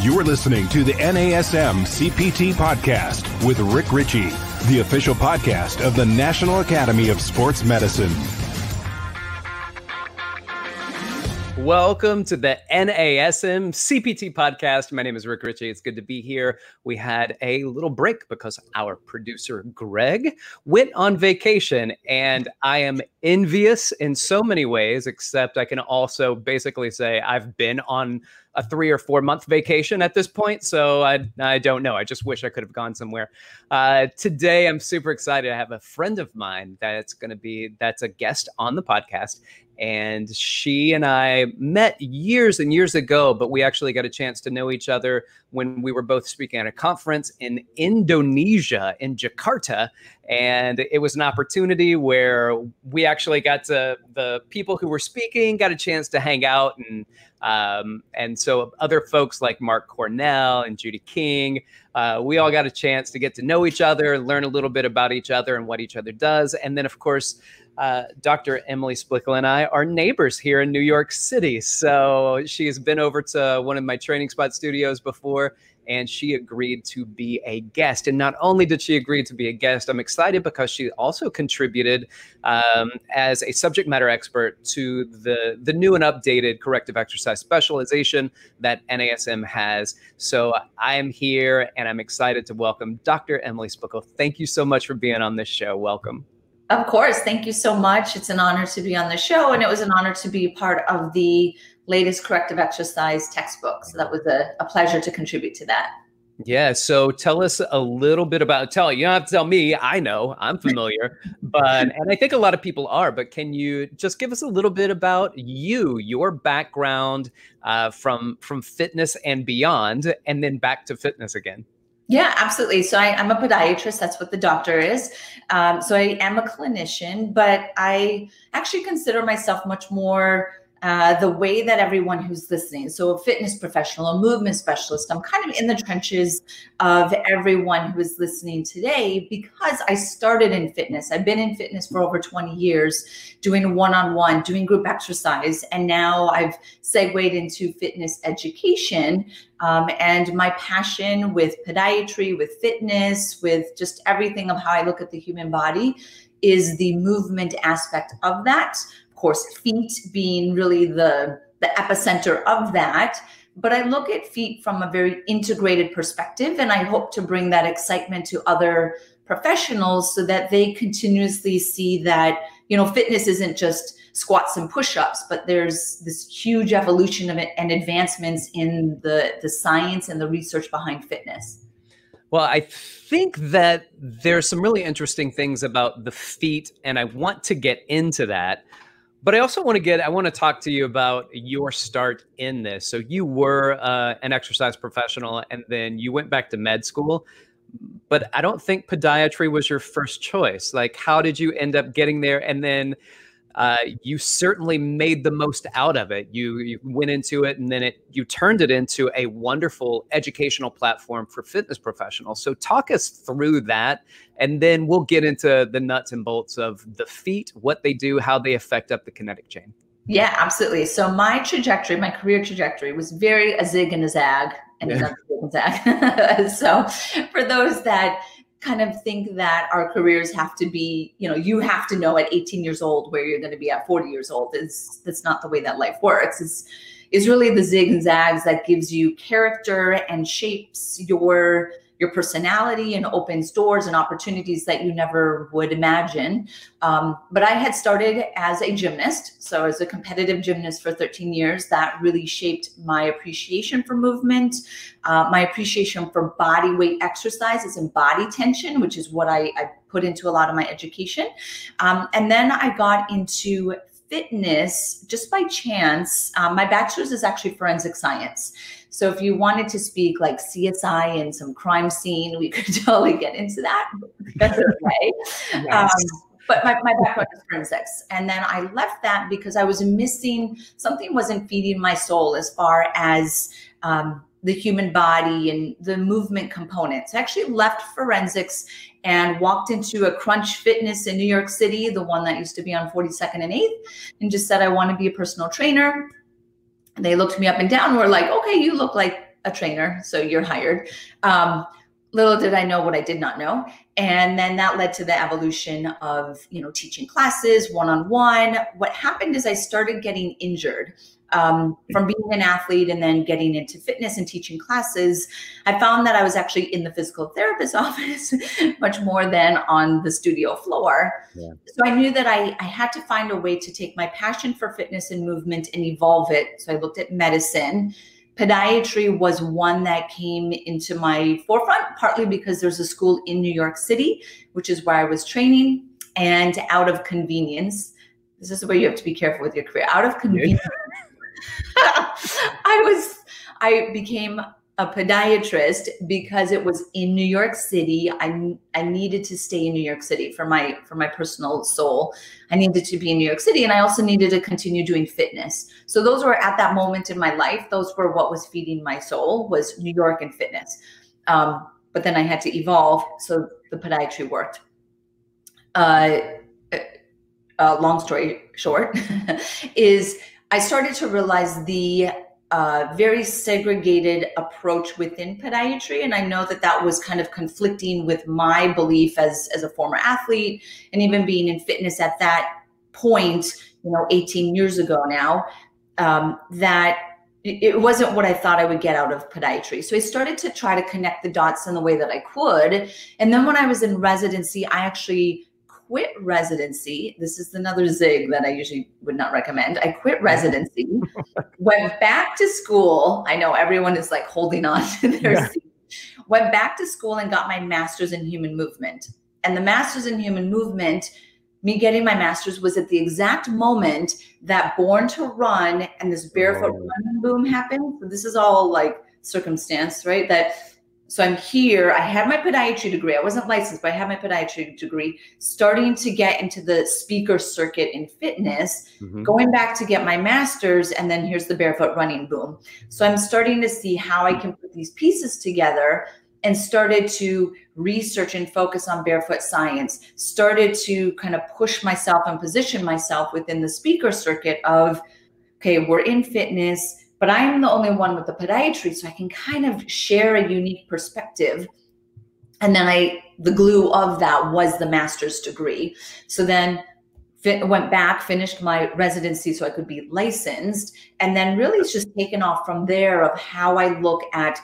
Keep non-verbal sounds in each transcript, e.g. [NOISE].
You're listening to the NASM CPT podcast with Rick Richey, the official podcast of the National Academy of Sports Medicine. Welcome to the NASM CPT podcast. My name is Rick Richey. It's good to be here. We had a little break because our producer, Greg, went on vacation, and I am envious in so many ways, except I can also basically say I've been on a three or four month vacation at this point. So I, I don't know. I just wish I could have gone somewhere. Uh, today, I'm super excited. I have a friend of mine that's going to be, that's a guest on the podcast. And she and I met years and years ago, but we actually got a chance to know each other when we were both speaking at a conference in Indonesia, in Jakarta. And it was an opportunity where we actually got to, the people who were speaking got a chance to hang out and um, and so other folks like Mark Cornell and Judy King, uh, we all got a chance to get to know each other, learn a little bit about each other and what each other does. And then, of course, uh, Dr. Emily Splichal and I are neighbors here in New York City. So she has been over to one of my training spot studios before and she agreed to be a guest. And not only did she agree to be a guest, I'm excited because she also contributed um, as a subject matter expert to the, the new and updated corrective exercise specialization that NASM has. So I am here and I'm excited to welcome Dr. Emily Splichal. Thank you so much for being on this show. Welcome. Of course. Thank you so much. It's an honor to be on the show, and it was an honor to be part of the latest corrective exercise textbook. So that was a, a pleasure to contribute to that. Yeah. So tell us a little bit about tell you don't have to tell me. I know I'm familiar, [LAUGHS] but and I think a lot of people are. But can you just give us a little bit about you, your background uh, from from fitness and beyond, and then back to fitness again? Yeah, absolutely. So I, am a podiatrist. That's what the doctor is. Um, so I am a clinician, but I actually consider myself much more uh, the way that everyone who's listening, so a fitness professional, a movement specialist, I'm kind of in the trenches of everyone who is listening today because I started in fitness. I've been in fitness for over 20 years, doing one on one, doing group exercise. And now I've segued into fitness education. Um, and my passion with podiatry, with fitness, with just everything of how I look at the human body is the movement aspect of that course, feet being really the, the epicenter of that. But I look at feet from a very integrated perspective, and I hope to bring that excitement to other professionals so that they continuously see that, you know, fitness isn't just squats and push-ups, but there's this huge evolution of it and advancements in the, the science and the research behind fitness. Well, I think that there's some really interesting things about the feet, and I want to get into that. But I also want to get, I want to talk to you about your start in this. So you were uh, an exercise professional and then you went back to med school, but I don't think podiatry was your first choice. Like, how did you end up getting there? And then uh, you certainly made the most out of it. You, you went into it and then it you turned it into a wonderful educational platform for fitness professionals. So talk us through that, and then we'll get into the nuts and bolts of the feet, what they do, how they affect up the kinetic chain. Yeah, absolutely. So my trajectory, my career trajectory was very a zig and a zag and yeah. a zig and zag. [LAUGHS] so for those that kind of think that our careers have to be, you know, you have to know at 18 years old where you're going to be at 40 years old. Is that's not the way that life works. It's is really the zig and zags that gives you character and shapes your your personality and opens doors and opportunities that you never would imagine. Um, but I had started as a gymnast. So, as a competitive gymnast for 13 years, that really shaped my appreciation for movement, uh, my appreciation for body weight exercises and body tension, which is what I, I put into a lot of my education. Um, and then I got into fitness just by chance. Um, my bachelor's is actually forensic science. So if you wanted to speak like CSI and some crime scene, we could [LAUGHS] totally get into that. That's okay. Yes. Um, but my, my background is forensics. And then I left that because I was missing something wasn't feeding my soul as far as um, the human body and the movement components. I actually left forensics and walked into a Crunch Fitness in New York City, the one that used to be on 42nd and 8th, and just said, I want to be a personal trainer. They looked me up and down and were like, okay, you look like a trainer, so you're hired. Um, little did I know what I did not know. And then that led to the evolution of, you know, teaching classes one on one. What happened is I started getting injured um, from being an athlete and then getting into fitness and teaching classes. I found that I was actually in the physical therapist [LAUGHS] office much more than on the studio floor. Yeah. So I knew that I, I had to find a way to take my passion for fitness and movement and evolve it. So I looked at medicine podiatry was one that came into my forefront, partly because there's a school in New York City, which is where I was training, and out of convenience. This is where you have to be careful with your career. Out of convenience, [LAUGHS] I was, I became a podiatrist because it was in New York City. I I needed to stay in New York City for my for my personal soul. I needed to be in New York City and I also needed to continue doing fitness. So those were at that moment in my life, those were what was feeding my soul was New York and fitness. Um, but then I had to evolve, so the podiatry worked. Uh, uh, long story short, [LAUGHS] is I started to realize the uh, very segregated approach within podiatry. And I know that that was kind of conflicting with my belief as, as a former athlete and even being in fitness at that point, you know, 18 years ago now, um, that it wasn't what I thought I would get out of podiatry. So I started to try to connect the dots in the way that I could. And then when I was in residency, I actually quit residency. This is another zig that I usually would not recommend. I quit residency, [LAUGHS] went back to school. I know everyone is like holding on to their yeah. seat. Went back to school and got my master's in human movement. And the master's in human movement, me getting my master's was at the exact moment that Born to Run and this barefoot oh. running boom happened. So this is all like circumstance, right? That so I'm here. I had my podiatry degree. I wasn't licensed, but I had my podiatry degree, starting to get into the speaker circuit in fitness, mm-hmm. going back to get my master's, and then here's the barefoot running boom. So I'm starting to see how I can put these pieces together and started to research and focus on barefoot science, started to kind of push myself and position myself within the speaker circuit of, okay, we're in fitness but I'm the only one with the podiatry, so I can kind of share a unique perspective. And then I, the glue of that was the master's degree. So then fit, went back, finished my residency so I could be licensed. And then really it's just taken off from there of how I look at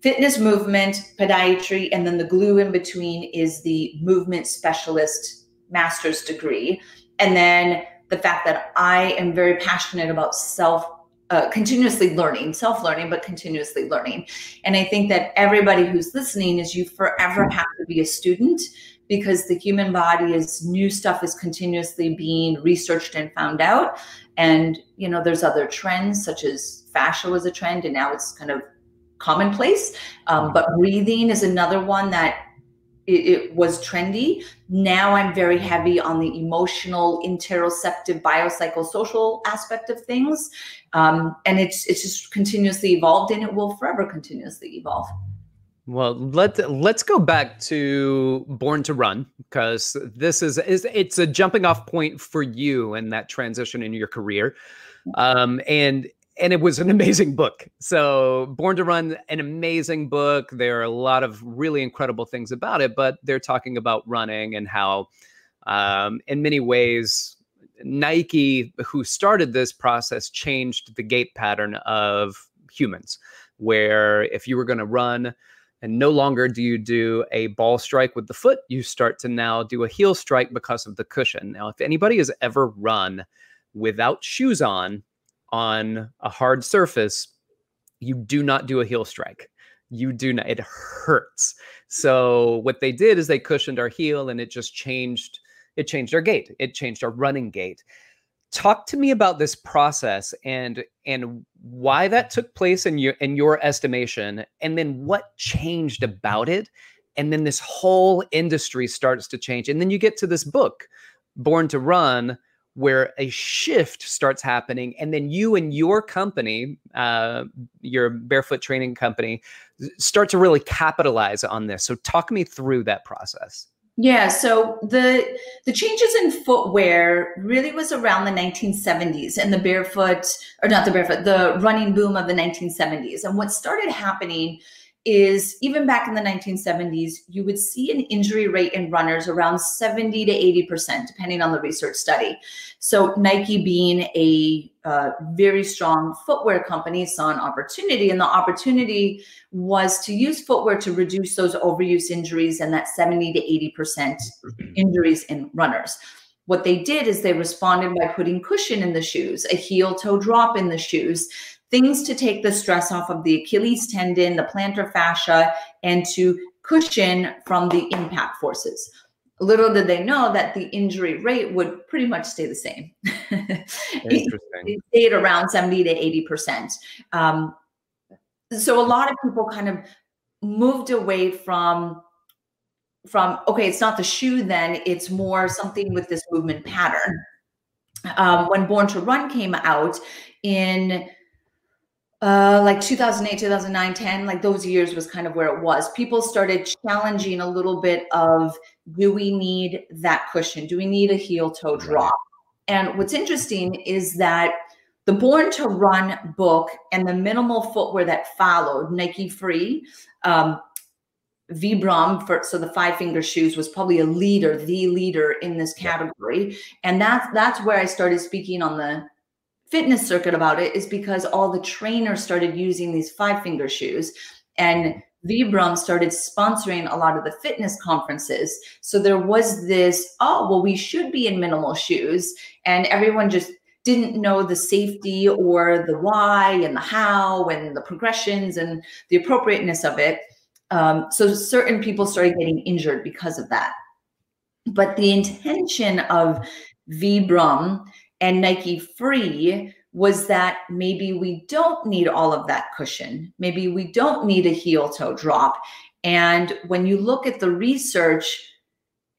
fitness movement, podiatry, and then the glue in between is the movement specialist master's degree. And then the fact that I am very passionate about self uh, continuously learning, self learning, but continuously learning. And I think that everybody who's listening is you forever have to be a student because the human body is new stuff is continuously being researched and found out. And, you know, there's other trends such as fascia was a trend and now it's kind of commonplace. Um, but breathing is another one that it, it, was trendy. Now I'm very heavy on the emotional, interoceptive, biopsychosocial aspect of things, um, and it's it's just continuously evolved, and it will forever continuously evolve. Well, let's let's go back to Born to Run because this is is it's a jumping off point for you and that transition in your career, um, and and it was an amazing book. So, Born to Run, an amazing book. There are a lot of really incredible things about it, but they're talking about running and how, um, in many ways, Nike, who started this process, changed the gait pattern of humans, where if you were going to run, and no longer do you do a ball strike with the foot, you start to now do a heel strike because of the cushion. Now, if anybody has ever run without shoes on, on a hard surface, you do not do a heel strike. You do not, it hurts. So what they did is they cushioned our heel and it just changed, it changed our gait. It changed our running gait. Talk to me about this process and and why that took place in your in your estimation, and then what changed about it. And then this whole industry starts to change. And then you get to this book, Born to Run, where a shift starts happening and then you and your company uh, your barefoot training company start to really capitalize on this so talk me through that process Yeah, so the the changes in footwear really was around the 1970s and the barefoot or not the barefoot, the running boom of the 1970s. And what started happening is even back in the 1970s, you would see an injury rate in runners around 70 to 80%, depending on the research study. So, Nike, being a uh, very strong footwear company, saw an opportunity, and the opportunity was to use footwear to reduce those overuse injuries and that 70 to 80% [CLEARS THROAT] injuries in runners. What they did is they responded by putting cushion in the shoes, a heel toe drop in the shoes things to take the stress off of the Achilles tendon, the plantar fascia, and to cushion from the impact forces. Little did they know that the injury rate would pretty much stay the same. [LAUGHS] Interesting. it stayed around 70 to 80%. Um, so a lot of people kind of moved away from from okay it's not the shoe then it's more something with this movement pattern um, when born to run came out in uh, like 2008 2009 10 like those years was kind of where it was. People started challenging a little bit of do we need that cushion? Do we need a heel toe drop? And what's interesting is that the born to run book and the minimal footwear that followed nike free um, Vibram for so the five finger shoes was probably a leader, the leader in this category, and that's that's where I started speaking on the fitness circuit about it is because all the trainers started using these five finger shoes and Vibram started sponsoring a lot of the fitness conferences. So there was this, oh, well, we should be in minimal shoes. And everyone just didn't know the safety or the why and the how and the progressions and the appropriateness of it. Um, so certain people started getting injured because of that. But the intention of Vibram and Nike Free was that maybe we don't need all of that cushion. Maybe we don't need a heel toe drop. And when you look at the research,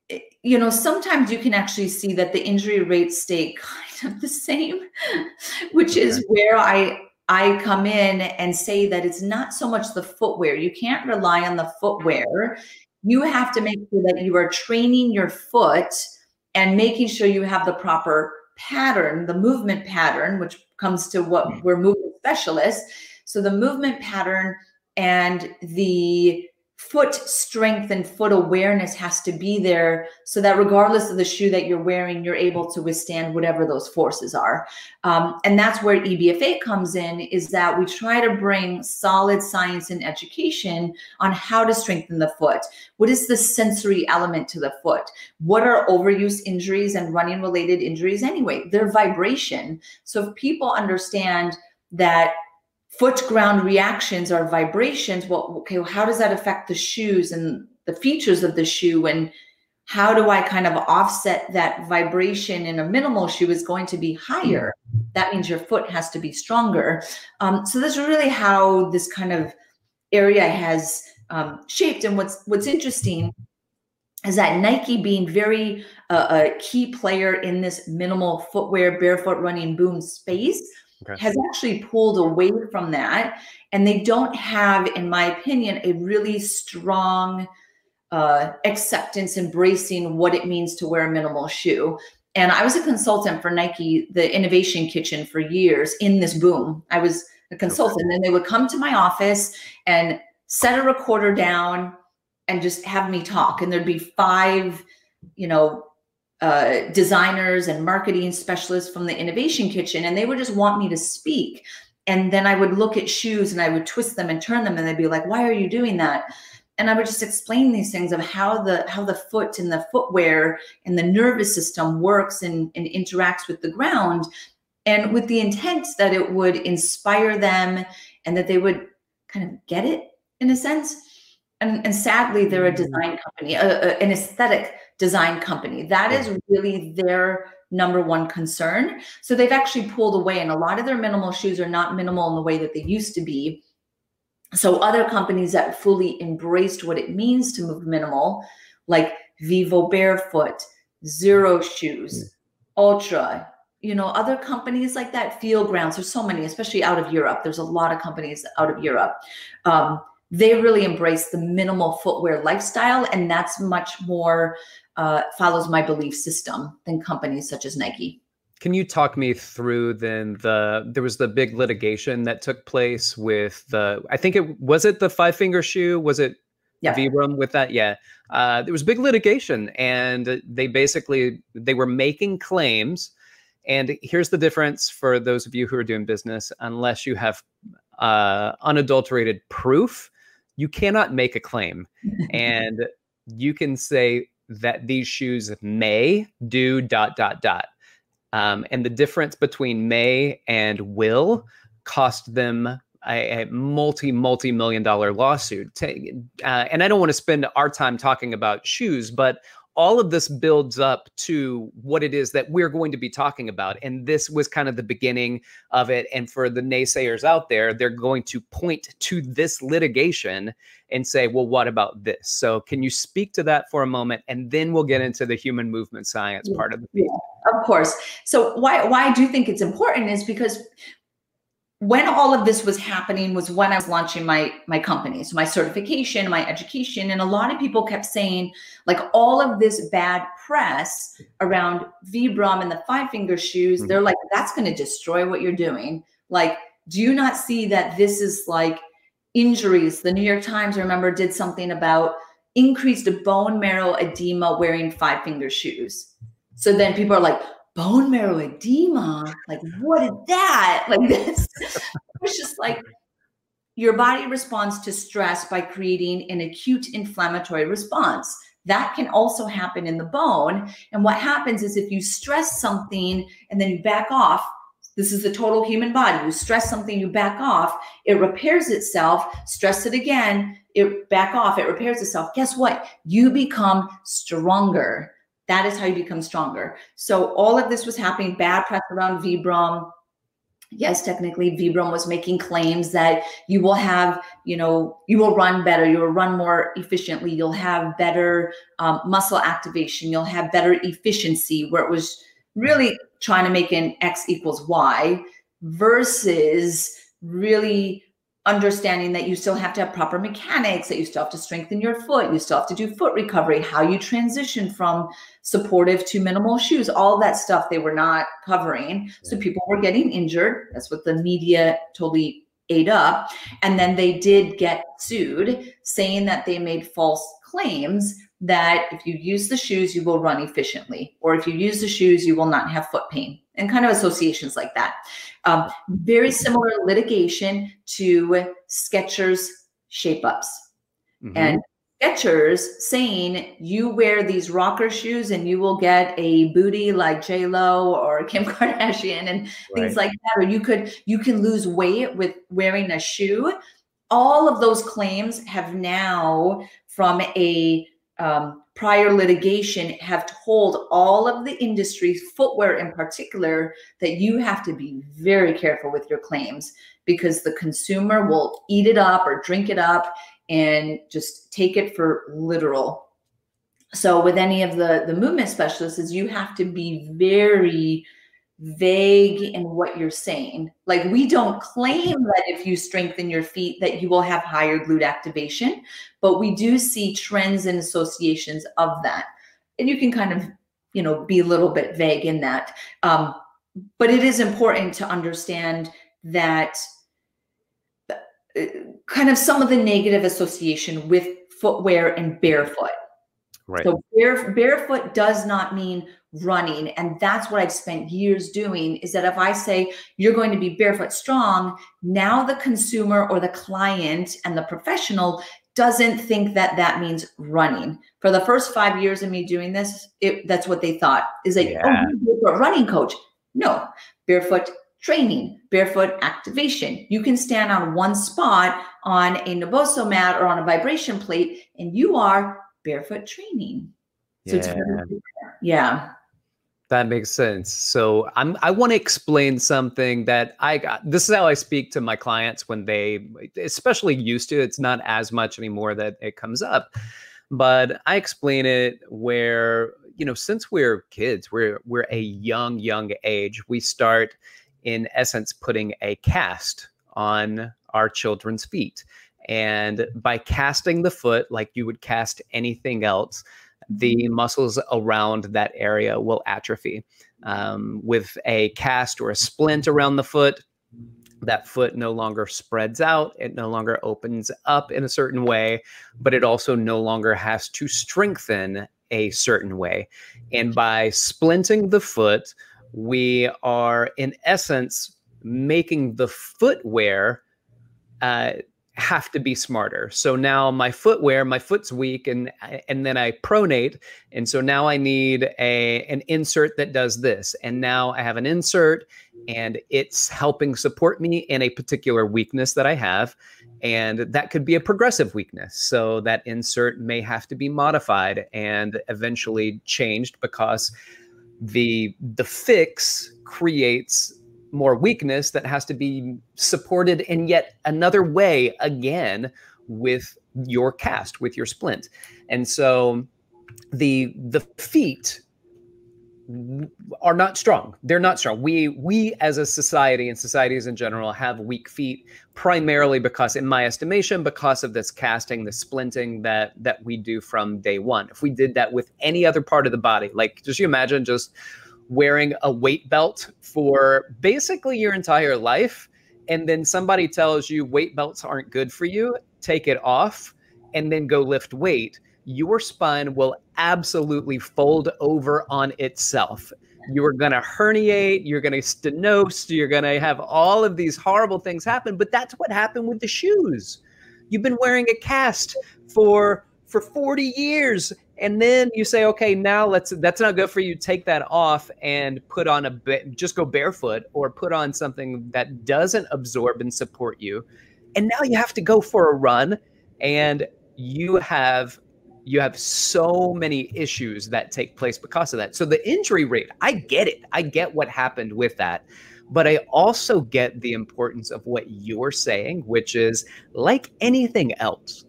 eh, you know, sometimes you can actually see that the injury rates stay [LAUGHS] kind of the same, which is where I I come in and say that it's not so much the footwear. You can't rely on the footwear. You have to make sure that you are training your foot and making sure you have the proper pattern, the movement pattern, which comes to what hmm. we're movement specialists. So the movement pattern and the foot strength and foot awareness has to be there so that regardless of the shoe that you're wearing, you're able to withstand whatever those forces are. Um, and that's where EBFA comes in is that we try to bring solid science and education on how to strengthen the foot. What is the sensory element to the foot? What are overuse injuries and running related injuries anyway? They're vibration. So if people understand that foot ground reactions are vibrations. Well okay well, how does that affect the shoes and the features of the shoe? And how do i kind of offset that vibration in a minimal shoe is going to be higher. That means your foot has to be stronger. Um, so that's really how this kind of area has um, shaped. And what's what's interesting is that Nike being very uh, a key player in this minimal footwear barefoot running boom space okay. has actually pulled away from that. And they don't have, in my opinion, a really strong uh, acceptance, embracing what it means to wear a minimal shoe. And I was a consultant for Nike, the Innovation Kitchen, for years in this boom. I was a consultant. Okay. And they would come to my office and set a recorder down and just have me talk. And there'd be five, you know, uh, designers and marketing specialists from the innovation kitchen, and they would just want me to speak. And then I would look at shoes and I would twist them and turn them, and they'd be like, "Why are you doing that?" And I would just explain these things of how the how the foot and the footwear and the nervous system works and, and interacts with the ground, and with the intent that it would inspire them and that they would kind of get it in a sense. And, and sadly, they're a mm-hmm. design company, a, a, an aesthetic design company. That is really their number one concern. So they've actually pulled away, and a lot of their minimal shoes are not minimal in the way that they used to be. So other companies that fully embraced what it means to move minimal, like Vivo Barefoot, Xero Shoes. Altra, you know, other companies like that, Feel Grounds, there's so many, especially out of Europe. There's a lot of companies out of Europe. Um, they really embrace the minimal footwear lifestyle, and that's much more uh, follows my belief system than companies such as Nike. Can you talk me through then the there was the big litigation that took place with the I think it was it the five finger shoe? Was it yeah. Vibram with that? Yeah. Uh, there was big litigation and they basically they were making claims. And here's the difference for those of you who are doing business. Unless you have uh, unadulterated proof you cannot make a claim. [LAUGHS] And you can say that these shoes may do dot dot dot. Um, and the difference between may and will cost them a, a multi multi million dollar lawsuit. Uh, and i don't want to spend our time talking about shoes but all of this builds up to what it is that we're going to be talking about. And this was kind of the beginning of it. And for the naysayers out there, they're going to point to this litigation and say, well, what about this? So, can you speak to that for a moment? And then we'll get into the human movement science yeah. part of the piece. Yeah, of course. So, why, why I do think it's important is because when all of this was happening was when I was launching my my company, so my certification, my education, and a lot of people kept saying like all of this bad press around Vibram and the five finger shoes. Mm-hmm. They're like that's going to destroy what you're doing. Like, do you not see that this is like injuries? The New York Times, I remember, did something about increased bone marrow edema wearing five finger shoes. So then people are like, bone marrow edema. Like, what is that? [LAUGHS] Like this. [LAUGHS] it's just like your body responds to stress by creating an acute inflammatory response. That can also happen in the bone. And what happens is if you stress something and then you back off, this is the total human body. You stress something, you back off, it repairs itself, stress it again, it back off, it repairs itself. Guess what? You become stronger. That is how you become stronger. So all of this was happening, bad press around Vibram. Yes, technically Vibram was making claims that you will have, you know, you will run better, you will run more efficiently, you'll have better um, muscle activation, you'll have better efficiency, where it was really trying to make an X equals Y versus really understanding that you still have to have proper mechanics, that you still have to strengthen your foot, you still have to do foot recovery, how you transition from supportive to minimal shoes, all that stuff they were not covering. So people were getting injured. That's what the media totally ate up. And then they did get sued saying that they made false claims that if you use the shoes, you will run efficiently, or if you use the shoes, you will not have foot pain, and kind of associations like that. Um, very similar litigation to Skechers shape ups. Mm-hmm. And Skechers saying you wear these rocker shoes and you will get a booty like J Lo or [LAUGHS] Kim Kardashian and right. things like that, or you could you can lose weight with wearing a shoe. All of those claims have now, from a um, prior litigation have told all of the industries, footwear in particular, that you have to be very careful with your claims because the consumer will eat it up or drink it up and just take it for literal. So with any of the the movement specialists is you have to be very vague in what you're saying. Like we don't claim that if you strengthen your feet that you will have higher glute activation, but we do see trends and associations of that. And you can kind of, you know, be a little bit vague in that. Um, but it is important to understand that uh, kind of some of the negative association with footwear and barefoot. Right. So bare, barefoot does not mean running. And that's what i've spent years doing is that if i say you're going to be barefoot strong now the consumer or the client and the professional doesn't think that that means running. For the first five years of me doing this it, that's what they thought. Is like oh, yeah. oh running coach. No. Barefoot training barefoot activation. You can stand on one spot on a Naboso mat or on a vibration plate and you are barefoot training so yeah. yeah that makes sense. So I'm I want to explain something that I got. This is how I speak to my clients when they especially used to. It's not as much anymore that it comes up. But I explain it where, you know, since we're kids, we're we're a young young age, we start in essence putting a cast on our children's feet. And by casting the foot like you would cast anything else, the muscles around that area will atrophy. Um, with a cast or a splint around the foot, that foot no longer spreads out, it no longer opens up in a certain way, but it also no longer has to strengthen a certain way. And by splinting the foot, we are in essence making the footwear uh, have to be smarter. So now my footwear, my foot's weak and and then I pronate and so now I need a an insert that does this. And now I have an insert and it's helping support me in a particular weakness that I have and that could be a progressive weakness. So that insert may have to be modified and eventually changed because the the fix creates more weakness that has to be supported in yet another way again with your cast with your splint. And so the the feet are not strong. They're not strong. We we as a society and societies in general have weak feet primarily because in my estimation because of this casting the splinting that that we do from day one. If we did that with any other part of the body like just you imagine just wearing a weight belt for basically your entire life and then somebody tells you weight belts aren't good for you, take it off and then go lift weight, your spine will absolutely fold over on itself. You are going to herniate, you're going to stenose, you're going to have all of these horrible things happen, but that's what happened with the shoes. You've been wearing a cast for for 40 years and then you say okay now let's that's not good for you. Take that off and put on a bit just go barefoot or put on something that doesn't absorb and support you. And now you have to go for a run and you have you have so many issues that take place because of that. So the injury rate i get it. I get what happened with that. But i also get the importance of what you're saying which is like anything else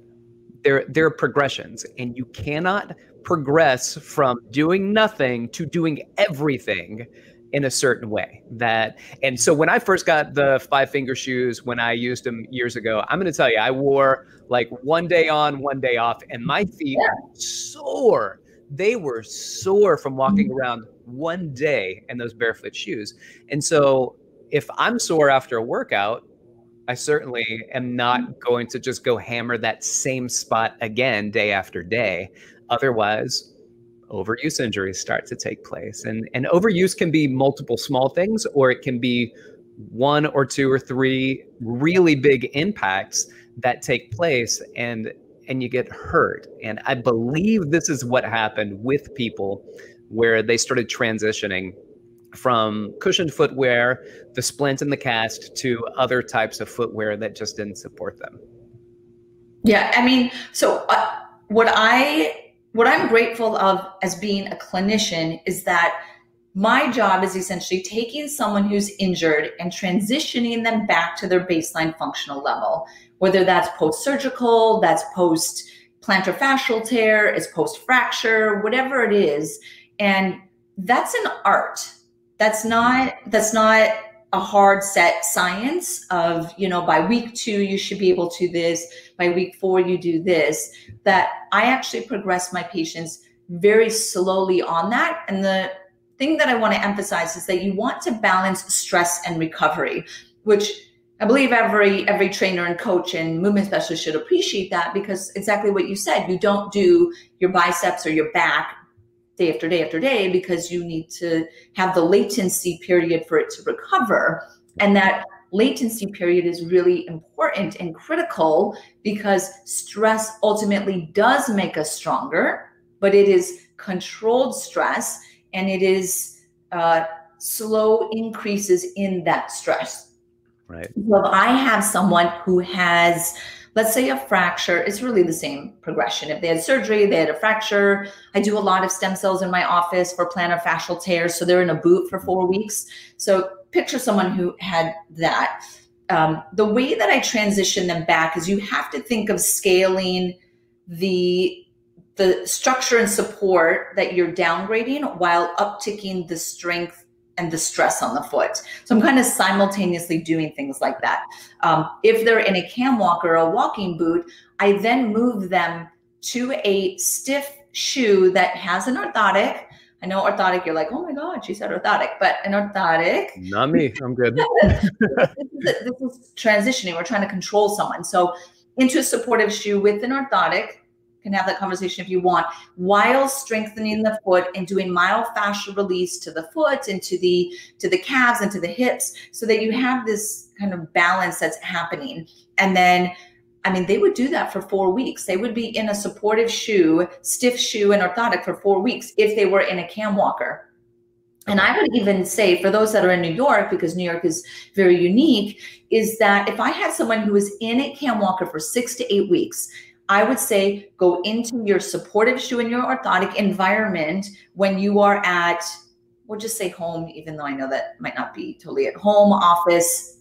there there are progressions and you cannot progress from doing nothing to doing everything in a certain way that and so when i first got the five finger shoes when i used them years ago i'm going to tell you i wore like one day on one day off and my feet yeah. sore they were sore from walking mm-hmm. around one day in those barefoot shoes and so if i'm sore after a workout I certainly am not mm-hmm. going to just go hammer that same spot again day after day. Otherwise, overuse injuries start to take place. And, and overuse can be multiple small things, or it can be one or two or three really big impacts that take place and and you get hurt. And I believe this is what happened with people where they started transitioning from cushioned footwear, the splint and the cast, to other types of footwear that just didn't support them. Yeah, I mean, so uh, what I what I'm grateful of as being a clinician is that my job is essentially taking someone who's injured and transitioning them back to their baseline functional level, whether that's post surgical, that's post plantar fascial tear, is post fracture, whatever it is. And that's an art that's not that's not a hard set science of you know by week two you should be able to this by week four you do this that i actually progress my patients very slowly on that. And the thing that i want to emphasize is that you want to balance stress and recovery which i believe every every trainer and coach and movement specialist should appreciate that because exactly what you said you don't do your biceps or your back day after day after day because you need to have the latency period for it to recover. And that latency period is really important and critical because stress ultimately does make us stronger, but it is controlled stress and it is uh, slow increases in that stress. Right. So if I have someone who has let's say a fracture it's really the same progression. If they had surgery they had a fracture. I do a lot of stem cells in my office for plantar fascial tears so they're in a boot for four weeks. So picture someone who had that. Um, the way that i transition them back is you have to think of scaling the the structure and support that you're downgrading while upticking the strength and the stress on the foot. So I'm kind of simultaneously doing things like that. Um, if they're in a cam walker or a walking boot, I then move them to a stiff shoe that has an orthotic. I know orthotic, you're like, oh my God, she said orthotic, but an orthotic. Not me, I'm good. [LAUGHS] this, is, this is transitioning. We're trying to control someone. So into a supportive shoe with an orthotic, can have that conversation if you want, while strengthening the foot and doing myofascial release to the foot and to the to the calves and to the hips, so that you have this kind of balance that's happening. And then I mean, they would do that for four weeks. They would be in a supportive shoe, stiff shoe, and orthotic for four weeks if they were in a cam walker. And I would even say for those that are in New York, because New York is very unique, is that if I had someone who was in a cam walker for six to eight weeks, I would say go into your supportive shoe and your orthotic environment when you are at, we'll just say home, even though I know that might not be totally at home, office,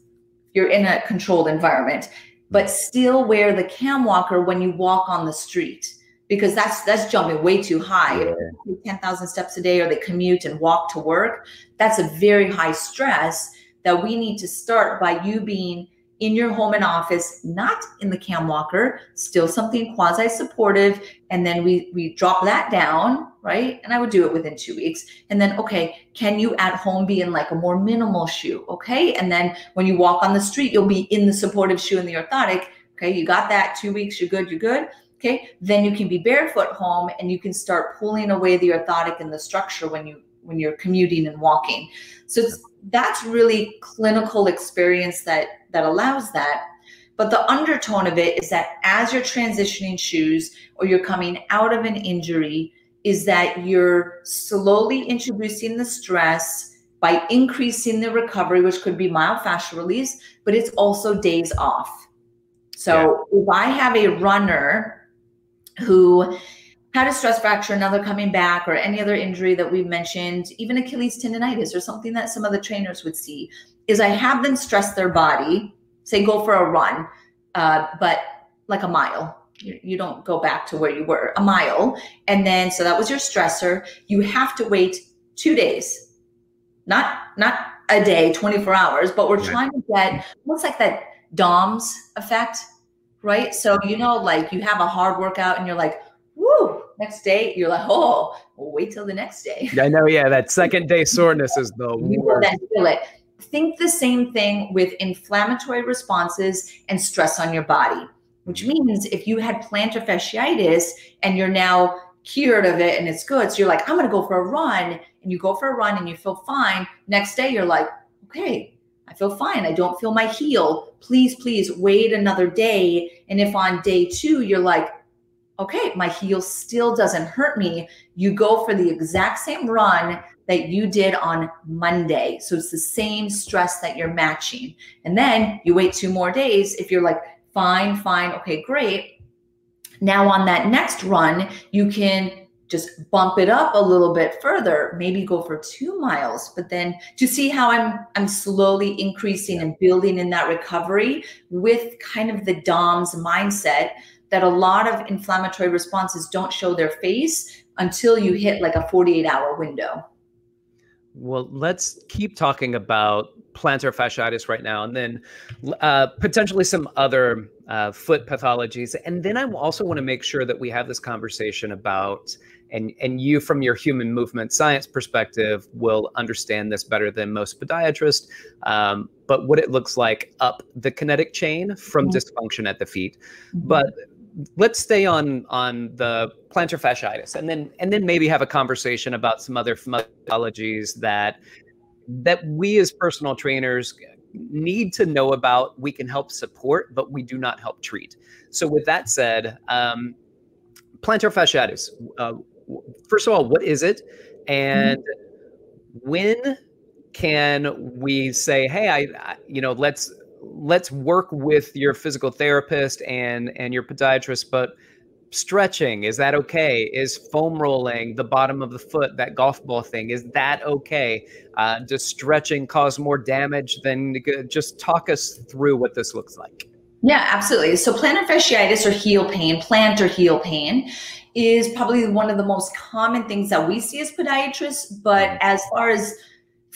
you're in a controlled environment but still wear the cam walker when you walk on the street because that's that's jumping way too high. Yeah. 10,000 steps a day or they commute and walk to work, that's a very high stress that we need to start by you being in your home and office, not in the cam walker, still something quasi supportive. And then we, we drop that down, right? And I would do it within two weeks. And then, okay, can you at home be in like a more minimal shoe? Okay. And then when you walk on the street, you'll be in the supportive shoe and the orthotic. Okay. You got that two weeks, you're good, you're good. Okay. Then you can be barefoot home and you can start pulling away the orthotic and the structure when you when you're commuting and walking. So that's really clinical experience that that allows that. But the undertone of it is that as you're transitioning shoes or you're coming out of an injury, is that you're slowly introducing the stress by increasing the recovery, which could be myofascial release, but it's also days off. So yeah. if I have a runner who had a stress fracture, another coming back, or any other injury that we've mentioned, even Achilles tendonitis or something that some of the trainers would see, is I have them stress their body, say go for a run, uh, but like a mile. You, you don't go back to where you were, a mile. And then, so that was your stressor. You have to wait two days, not, not a day, 24 hours, but we're trying to get, looks like that DOMS effect, right? So, you know, like you have a hard workout and you're like, woo, next day you're like, oh, well, wait till the next day. I know. Yeah, that second day [LAUGHS] soreness is the you worst. feel it. Think the same thing with inflammatory responses and stress on your body, which mm-hmm. means if you had plantar fasciitis and you're now cured of it and it's good, so you're like, I'm going to go for a run, and you go for a run and you feel fine. Next day you're like, okay, I feel fine. I don't feel my heel. Please, please wait another day. And if on day two you're like, okay, my heel still doesn't hurt me. You go for the exact same run that you did on Monday. So it's the same stress that you're matching. And then you wait two more days. If you're like, fine, fine, okay, great. Now on that next run, you can just bump it up a little bit further, maybe go for two miles. But then to see how I'm I'm slowly increasing and building in that recovery with kind of the DOMS mindset that a lot of inflammatory responses don't show their face until you hit like a 48 hour window. Well, let's keep talking about plantar fasciitis right now, and then uh, potentially some other uh, foot pathologies. And then I also want to make sure that we have this conversation about, and and you from your human movement science perspective will understand this better than most podiatrists. Um, but what it looks like up the kinetic chain from mm-hmm. dysfunction at the feet. Mm-hmm. But let's stay on on the plantar fasciitis and then and then maybe have a conversation about some other methodologies that that we as personal trainers need to know about we can help support but we do not help treat so with that said um, plantar fasciitis uh, first of all what is it and mm-hmm. when can we say hey I, I you know let's let's work with your physical therapist and and your podiatrist but stretching is that okay? Is foam rolling the bottom of the foot that golf ball thing is that okay? Uh, does stretching cause more damage than just talk us through what this looks like. Yeah absolutely. So plantar fasciitis or heel pain plantar heel pain is probably one of the most common things that we see as podiatrists but mm-hmm. as far as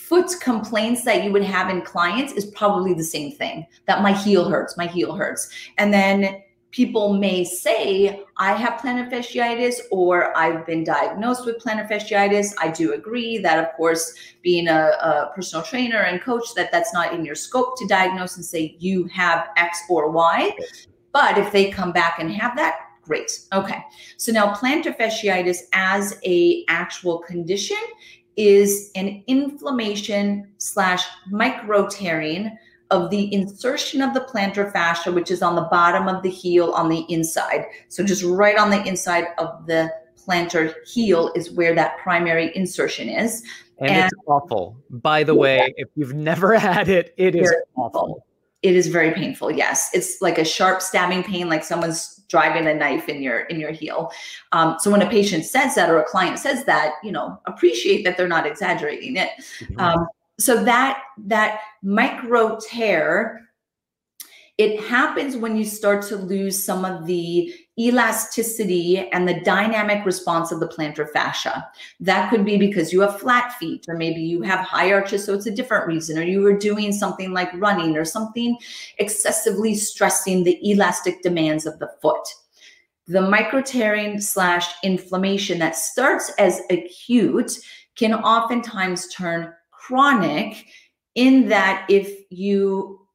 foot complaints that you would have in clients is probably the same thing that my heel hurts, my heel hurts. And then people may say, I have plantar fasciitis or I've been diagnosed with plantar fasciitis. I do agree that, of course, being a, a, personal trainer and coach, that that's not in your scope to diagnose and say you have X or Y. But if they come back and have that, great. Okay. So now plantar fasciitis as a actual condition is an inflammation slash micro tearing of the insertion of the plantar fascia, which is on the bottom of the heel on the inside. So just right on the inside of the plantar heel is where that primary insertion is. And, and it's awful. By the way, if you've never [LAUGHS] had it, it is awful. It is very painful. Yes, it's like a sharp stabbing pain, like someone's driving a knife in your in your heel. Um, so when a patient says that or a client says that, you know, appreciate that they're not exaggerating it. Mm-hmm. Um, so that that micro tear it happens when you start to lose some of the elasticity and the dynamic response of the plantar fascia. That could be because you have flat feet, or maybe you have high arches, so it's a different reason, or you were doing something like running or something excessively stressing the elastic demands of the foot. The micro tearing slash inflammation that starts as acute can oftentimes turn chronic in that if you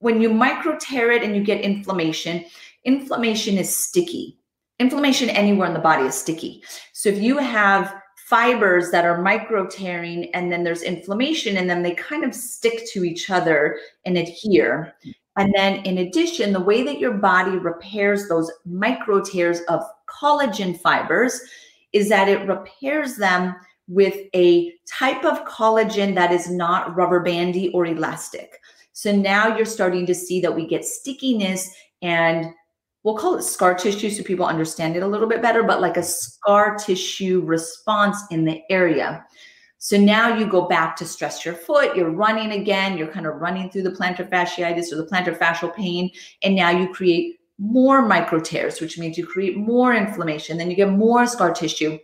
when you micro tear it and you get inflammation inflammation is sticky. Inflammation anywhere in the body is sticky. So if you have fibers that are micro tearing and then there's inflammation and then they kind of stick to each other and adhere. And then in addition the way that your body repairs those micro tears of collagen fibers is that it repairs them with a type of collagen that is not rubber bandy or elastic. So now you're starting to see that we get stickiness and we'll call it scar tissue so people understand it a little bit better, but like a scar tissue response in the area. So now you go back to stress your foot, you're running again, you're kind of running through the plantar fasciitis or the plantar fascial pain, and now you create more micro tears, which means you create more inflammation, then you get more scar tissue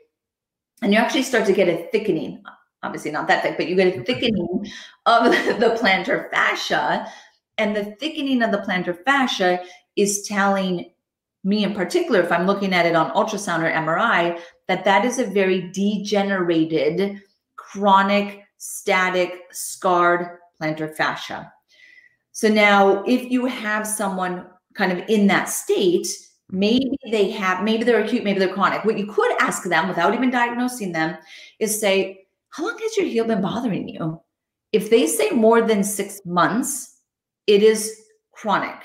and you actually start to get a thickening obviously not that thick but you get a mm-hmm. thickening of [LAUGHS] the plantar fascia and the thickening of the plantar fascia is telling me in particular if i'm looking at it on ultrasound or mri that that is a very degenerated chronic static scarred plantar fascia so now if you have someone kind of in that state Maybe they have, maybe they're acute, maybe they're chronic. What you could ask them without even diagnosing them is say, How long has your heel been bothering you? If they say more than six months, it is chronic.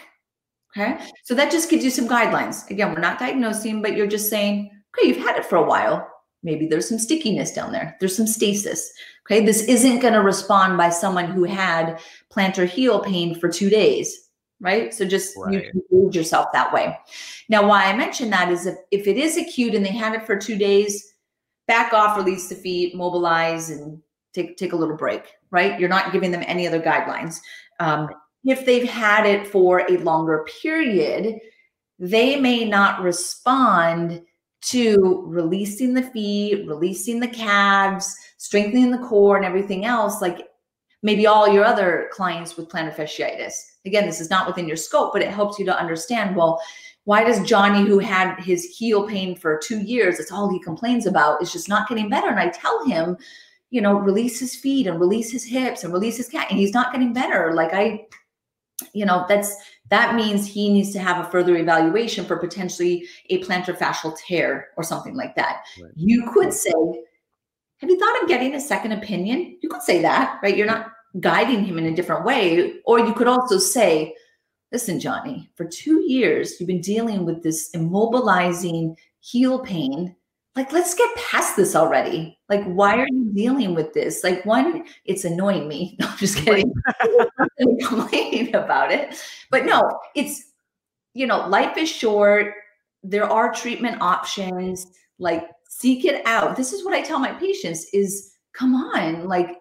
Okay. So that just gives you some guidelines. Again, we're not diagnosing, but you're just saying, okay, you've had it for a while. Maybe there's some stickiness down there. There's some stasis. Okay. This isn't going to respond by someone who had plantar heel pain for two days right? So just right. you can gauge yourself that way. Now, why I mention that is if, if it is acute and they had it for two days, back off, release the feet, mobilize, and take take a little break, right? You're not giving them any other guidelines. Um, if they've had it for a longer period, they may not respond to releasing the feet, releasing the calves, strengthening the core, and everything else like maybe all your other clients with plantar fasciitis. Again, this is not within your scope, but it helps you to understand well, why does Johnny, who had his heel pain for two years, that's all he complains about, is just not getting better? And I tell him, you know, release his feet and release his hips and release his cat, and he's not getting better. Like I, you know, that's that means he needs to have a further evaluation for potentially a plantar fascial tear or something like that. Right. You could say, have you thought of getting a second opinion? You could say that, right? You're not guiding him in a different way. Or you could also say, listen, Johnny, for two years, you've been dealing with this immobilizing heel pain. Like, let's get past this already. Like, why are you dealing with this? Like, one, it's annoying me. [LAUGHS] No, I'm just kidding. complaining [LAUGHS] about it. But no, it's, you know, life is short. There are treatment options. Like, seek it out. This is what I tell my patients is come on, like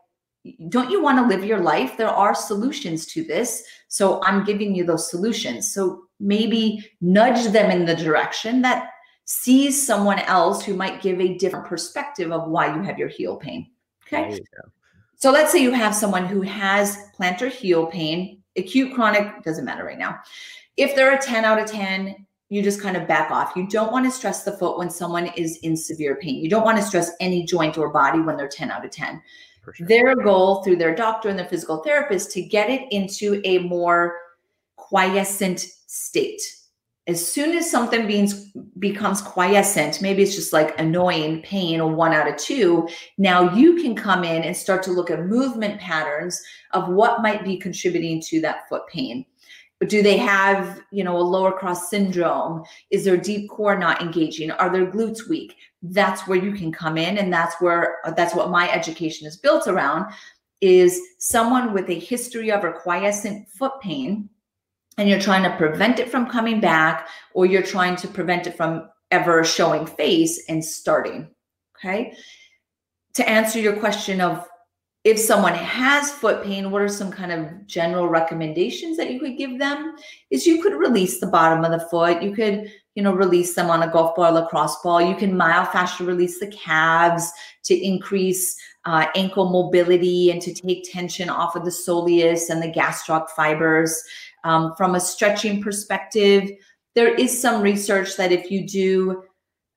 don't you want to live your life? There are solutions to this. So I'm giving you those solutions. So maybe nudge them in the direction that sees someone else who might give a different perspective of why you have your heel pain. Okay. So let's say you have someone who has plantar heel pain, acute, chronic, doesn't matter right now. If they're a 10 out of 10, you just kind of back off. You don't want to stress the foot when someone is in severe pain. You don't want to stress any joint or body when they're 10 out of 10. Sure. Their goal through their doctor and their physical therapist to get it into a more quiescent state. As soon as something becomes quiescent, maybe it's just like annoying pain or one out of two, now you can come in and start to look at movement patterns of what might be contributing to that foot pain. Do they have you know a lower cross syndrome? Is their deep core not engaging? Are their glutes weak? That's where you can come in and that's where that's what my education is built around is someone with a history of or quiescent foot pain and you're trying to prevent it from coming back or you're trying to prevent it from ever showing face and starting okay? To answer your question of if someone has foot pain what are some kind of general recommendations that you could give them is you could release the bottom of the foot. You could you know release them on a golf ball lacrosse ball. You can myofascial release the calves to increase uh, ankle mobility and to take tension off of the soleus and the gastroc fibers um, from a stretching perspective, there is some research that if you do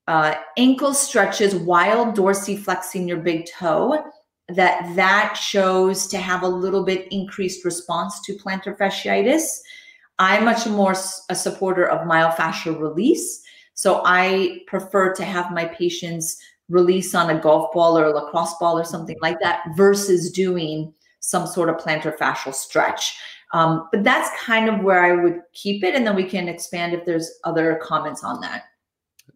uh, ankle stretches while dorsiflexing your big toe, that that shows to have a little bit increased response to plantar fasciitis. I'm much more a supporter of myofascial release. So I prefer to have my patients release on a golf ball or a lacrosse ball or something like that versus doing some sort of plantar fascial stretch. Um, but that's kind of where I would keep it, and then we can expand if there's other comments on that.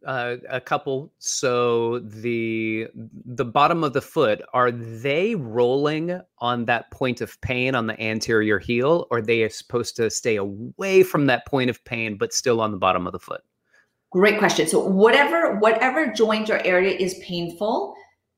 Uh, a couple. So the the bottom of the foot are they rolling on that point of pain on the anterior heel, or they are they supposed to stay away from that point of pain but still on the bottom of the foot? Great question. So whatever whatever joint or area is painful,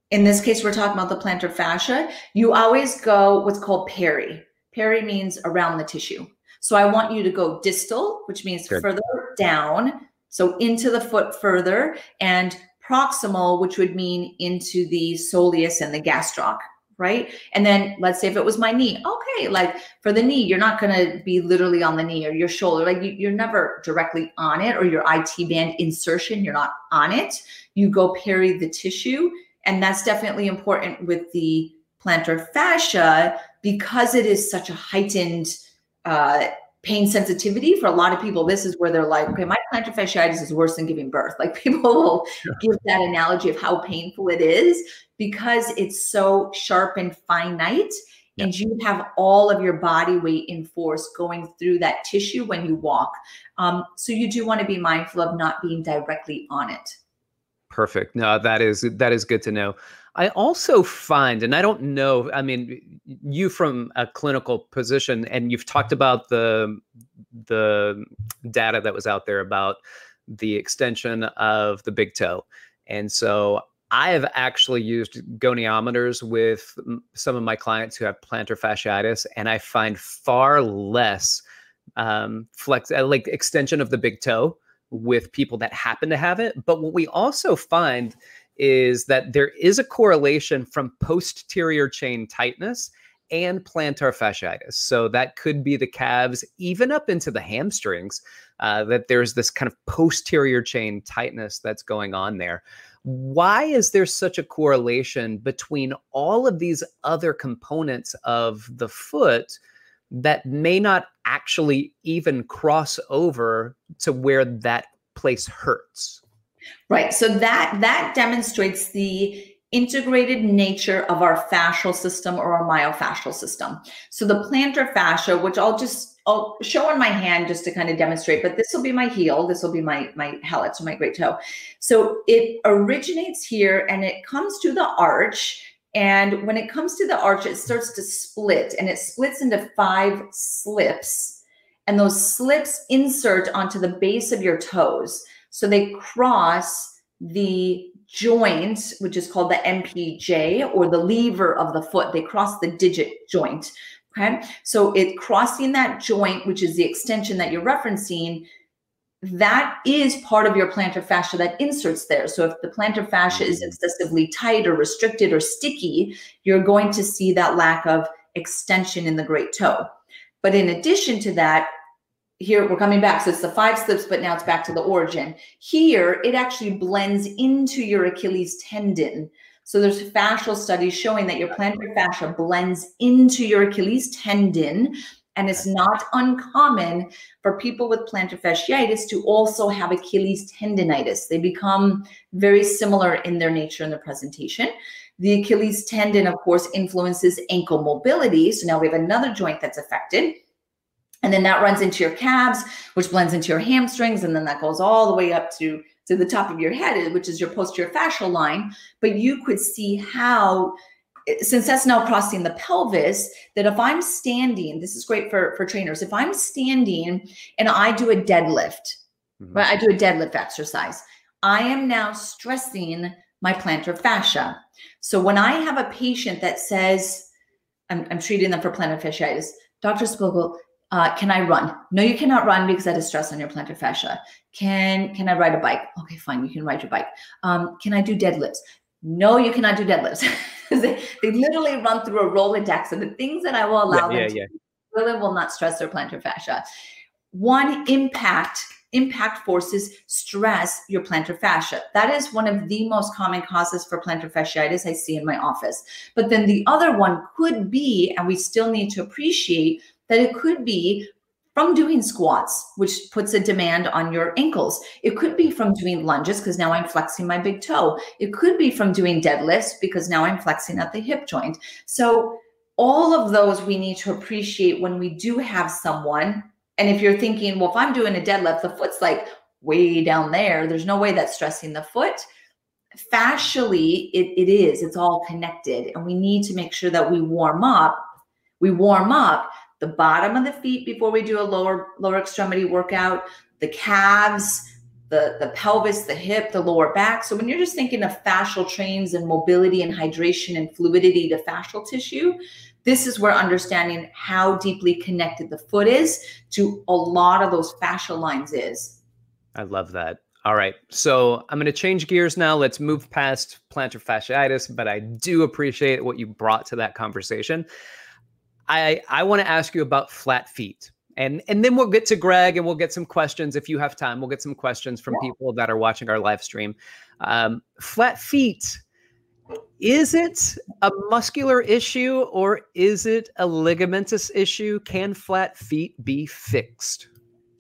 in this case we're talking about the plantar fascia. You always go what's called peri. Peri means around the tissue. So I want you to go distal, which means Good. further down. So into the foot further, and proximal, which would mean into the soleus and the gastroc, right? And then let's say if it was my knee, okay, like for the knee, you're not going to be literally on the knee or your shoulder, like you, are never directly on it, or your IT band insertion, you're not on it. You go peri the tissue, and that's definitely important with the plantar fascia because it is such a heightened uh, pain sensitivity for a lot of people. This is where they're like, okay, my plantar fasciitis is worse than giving birth. [LAUGHS] Like people will sure. give that analogy of how painful it is because it's so sharp and finite. And you have all of your body weight in force going through that tissue when you walk. Um, so you do want to be mindful of not being directly on it. Perfect. No, that is that is good to know. I also find, and I don't know, I mean, you from a clinical position, and you've talked about the the data that was out there about the extension of the big toe, and so I have actually used goniometers with some of my clients who have plantar fasciitis, and I find far less um, flex, uh, like extension of the big toe with people that happen to have it. But what we also find is that there is a correlation from posterior chain tightness and plantar fasciitis. So that could be the calves, even up into the hamstrings, uh, that there's this kind of posterior chain tightness that's going on there. Why is there such a correlation between all of these other components of the foot that may not actually even cross over to where that place hurts? Right. So that that demonstrates the integrated nature of our fascial system or our myofascial system. So the plantar fascia, which I'll just I'll show on my hand just to kind of demonstrate, but this will be my heel, this will be my my hallux, my great toe. So it originates here and it comes to the arch. And when it comes to the arch, it starts to split and it splits into five slips. And those slips insert onto the base of your toes. So they cross the joint, which is called the MPJ or the lever of the foot. They cross the digit joint. Okay. So it crossing that joint, which is the extension that you're referencing, that is part of your plantar fascia that inserts there. So if the plantar fascia is mm-hmm. excessively tight or restricted or sticky, you're going to see that lack of extension in the great toe. But in addition to that, here we're coming back. So it's the five slips, but now it's back to the origin. Here, it actually blends into your Achilles tendon. So there's fascial studies showing that your plantar fascia blends into your Achilles tendon and it's not uncommon for people with plantar fasciitis to also have Achilles tendonitis. They become very similar in their nature and their presentation. The Achilles tendon, of course, influences ankle mobility. So now we have another joint that's affected. And then that runs into your calves, which blends into your hamstrings. And then that goes all the way up to, to the top of your head, which is your posterior fascial line. But you could see how since that's now crossing the pelvis, that if I'm standing, this is great for, for trainers. If I'm standing and I do a deadlift, mm-hmm. right? I do a deadlift exercise, I am now stressing my plantar fascia. So when I have a patient that says, I'm, I'm treating them for plantar fasciitis, Dr. Splichal, uh, can I run? No, you cannot run because that is stress on your plantar fascia. Can can I ride a bike? Okay, fine, you can ride your bike. Um, can I do deadlifts? No, you cannot do deadlifts. [LAUGHS] they, they literally run through a Rolodex of the things that I will allow yeah, them yeah, to yeah. really will not stress their plantar fascia. One impact impact forces stress your plantar fascia. That is one of the most common causes for plantar fasciitis I see in my office. But then the other one could be, and we still need to appreciate that it could be from doing squats, which puts a demand on your ankles. It could be from doing lunges because now I'm flexing my big toe. It could be from doing deadlifts because now I'm flexing at the hip joint. So, all of those we need to appreciate when we do have someone. And if you're thinking, well, if I'm doing a deadlift, the foot's like way down there, there's no way that's stressing the foot. Fascially, it, it is, it's all connected. And we need to make sure that we warm up. We warm up the bottom of the feet before we do a lower lower extremity workout, the calves, the, the pelvis, the hip, the lower back. So when you're just thinking of fascial trains and mobility and hydration and fluidity to fascial tissue, this is where understanding how deeply connected the foot is to a lot of those fascial lines is. I love that. All right. So I'm going to change gears now. Let's move past plantar fasciitis, but I do appreciate what you brought to that conversation. I I want to ask you about flat feet. And and then we'll get to Greg and we'll get some questions if you have time. We'll get some questions from yeah. people that are watching our live stream. Um, flat feet is it a muscular issue or is it a ligamentous issue? Can flat feet be fixed?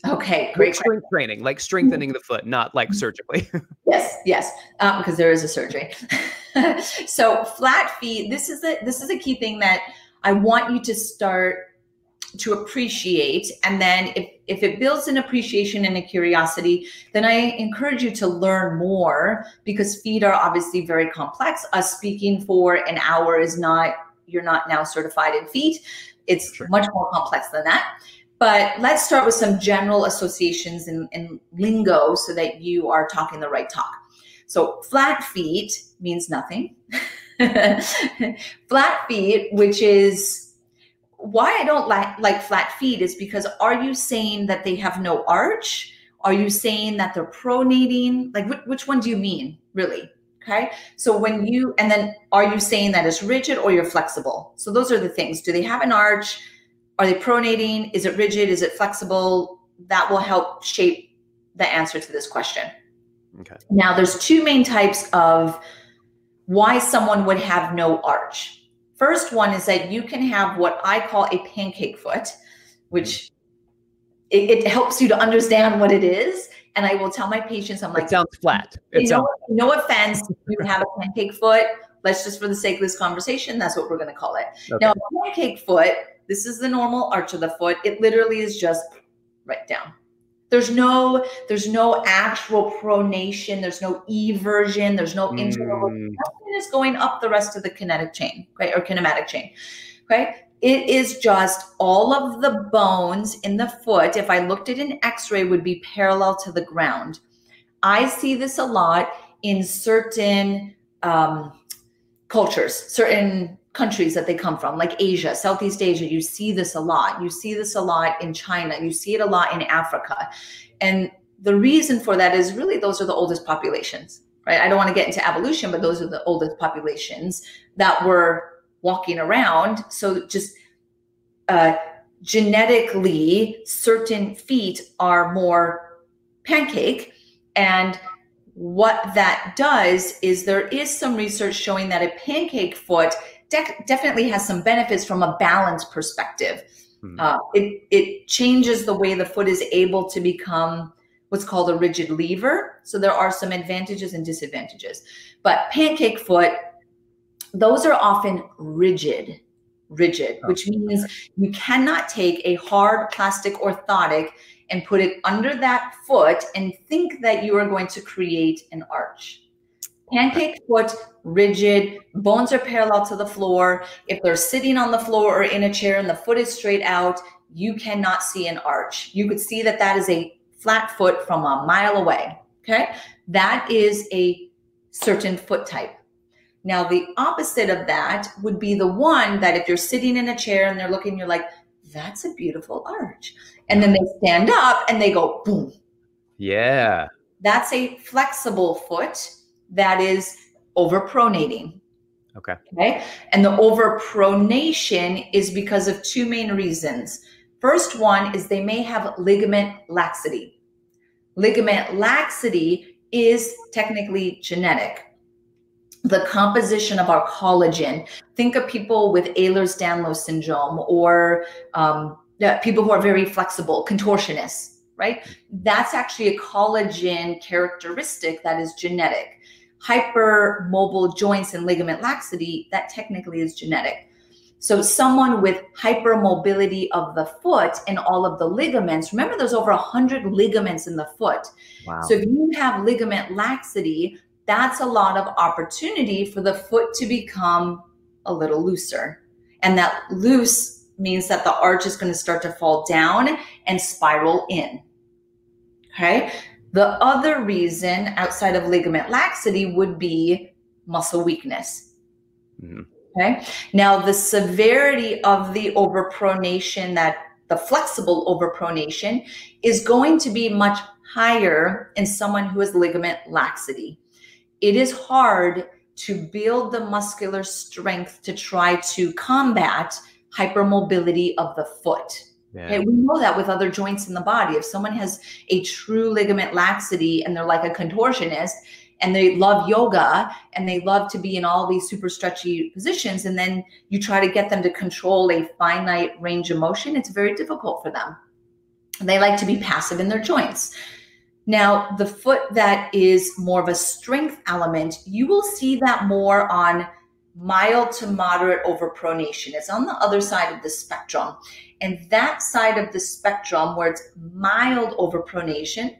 Okay, great. strength training, like strengthening the foot, not like mm-hmm. surgically. [LAUGHS] yes, yes, um, because there is a surgery. [LAUGHS] so flat feet. This is a this is a key thing that I want you to start to appreciate. And then if, if it builds an appreciation and a curiosity, then I encourage you to learn more because feet are obviously very complex. Us speaking for an hour is not, you're not now certified in feet. It's sure. much more complex than that. But let's start with some general associations and, and lingo so that you are talking the right talk. So flat feet means nothing. [LAUGHS] [LAUGHS] flat feet, which is why I don't like like flat feet is because are you saying that they have no arch? Are you saying that they're pronating? Like which, which one do you mean, really? Okay. So when you and then are you saying that it's rigid or you're flexible? So those are the things. Do they have an arch? Are they pronating? Is it rigid? Is it flexible? That will help shape the answer to this question. Okay. Now there's two main types of why someone would have no arch. First one is that you can have what I call a pancake foot, which it, it helps you to understand what it is. And I will tell my patients, I'm like, it sounds flat. It you sounds know, no offense, you have a pancake foot. Let's just, for the sake of this conversation, that's what we're going to call it. Okay. Now, a pancake foot, this is the normal arch of the foot. It literally is just right down. There's no there's no actual pronation. There's no eversion. There's no mm. interval. Nothing is going up the rest of the kinetic chain, right, or kinematic chain. Okay, it is just all of the bones in the foot. If I looked at an X-ray, would be parallel to the ground. I see this a lot in certain um, cultures, certain countries that they come from, like Asia, Southeast Asia. You see this a lot. You see this a lot in China. You see it a lot in Africa. And the reason for that is really those are the oldest populations, right? I don't want to get into evolution, but those are the oldest populations that were walking around. So just uh, genetically, certain feet are more pancake. And what that does is there is some research showing that a pancake foot de- definitely has some benefits from a balance perspective. Mm-hmm. Uh, it, it changes the way the foot is able to become what's called a rigid lever. So there are some advantages and disadvantages. But pancake foot, those are often rigid, rigid, oh, which means you cannot take a hard plastic orthotic and put it under that foot and think that you are going to create an arch. Pancake foot, rigid, bones are parallel to the floor. If they're sitting on the floor or in a chair and the foot is straight out, you cannot see an arch. You could see that that is a flat foot from a mile away. Okay. That is a certain foot type. Now, the opposite of that would be the one that if you're sitting in a chair and they're looking, you're like, that's a beautiful arch. And then they stand up and they go, boom. Yeah. That's a flexible foot that is overpronating. Okay. Okay. And the overpronation is because of two main reasons. First one is they may have ligament laxity. Ligament laxity is technically genetic. The composition of our collagen. Think of people with Ehlers-Danlos syndrome or um, people who are very flexible, contortionists, right? That's actually a collagen characteristic that is genetic. Hypermobile joints and ligament laxity, that technically is genetic. So someone with hypermobility of the foot and all of the ligaments, remember there's over 100 ligaments in the foot. Wow. So if you have ligament laxity, that's a lot of opportunity for the foot to become a little looser. And that loose means that the arch is going to start to fall down and spiral in. Okay. The other reason outside of ligament laxity would be muscle weakness. Mm-hmm. Okay. Now, the severity of the overpronation, that the flexible overpronation, is going to be much higher in someone who has ligament laxity. It is hard to build the muscular strength to try to combat hypermobility of the foot. Yeah. Okay, we know that with other joints in the body. If someone has a true ligament laxity and they're like a contortionist, and they love yoga and they love to be in all these super stretchy positions and then you try to get them to control a finite range of motion it's very difficult for them they like to be passive in their joints now the foot that is more of a strength element you will see that more on mild to moderate overpronation it's on the other side of the spectrum and that side of the spectrum where it's mild overpronation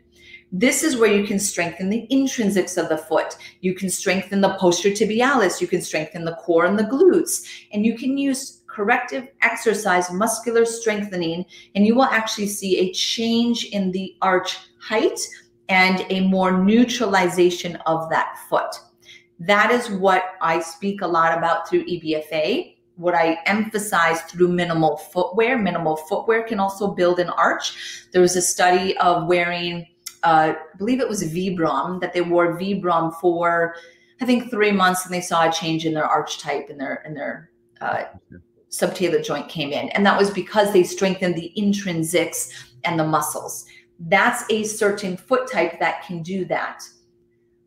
this is where you can strengthen the intrinsics of the foot. You can strengthen the posterior tibialis. You can strengthen the core and the glutes. And you can use corrective exercise, muscular strengthening, and you will actually see a change in the arch height and a more neutralization of that foot. That is what I speak a lot about through EBFA. What I emphasize through minimal footwear. Minimal footwear can also build an arch. There was a study of wearing uh, I believe it was Vibram that they wore Vibram for I think three months and they saw a change in their arch type and their and their uh, subtalar joint came in, and that was because they strengthened the intrinsics and the muscles. That's a certain foot type that can do that.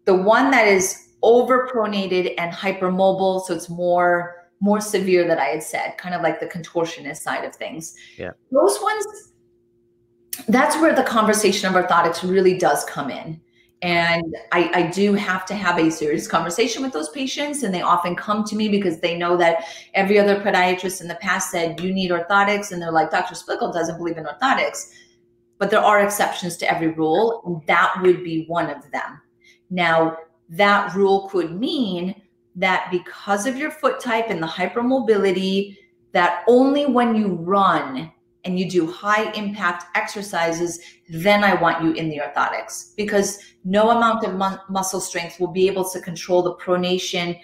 The one that is overpronated and hypermobile, so it's more more severe that I had said, kind of like the contortionist side of things. Yeah. Those ones that's where the conversation of orthotics really does come in. And I, I, do have to have a serious conversation with those patients. And they often come to me because they know that every other podiatrist in the past said, you need orthotics. And they're like, Dr. Splichal doesn't believe in orthotics. But there are exceptions to every rule. And that would be one of them. Now, that rule could mean that because of your foot type and the hypermobility, that only when you run and you do high impact exercises, then I want you in the orthotics. Because no amount of mu- muscle strength will be able to control the pronation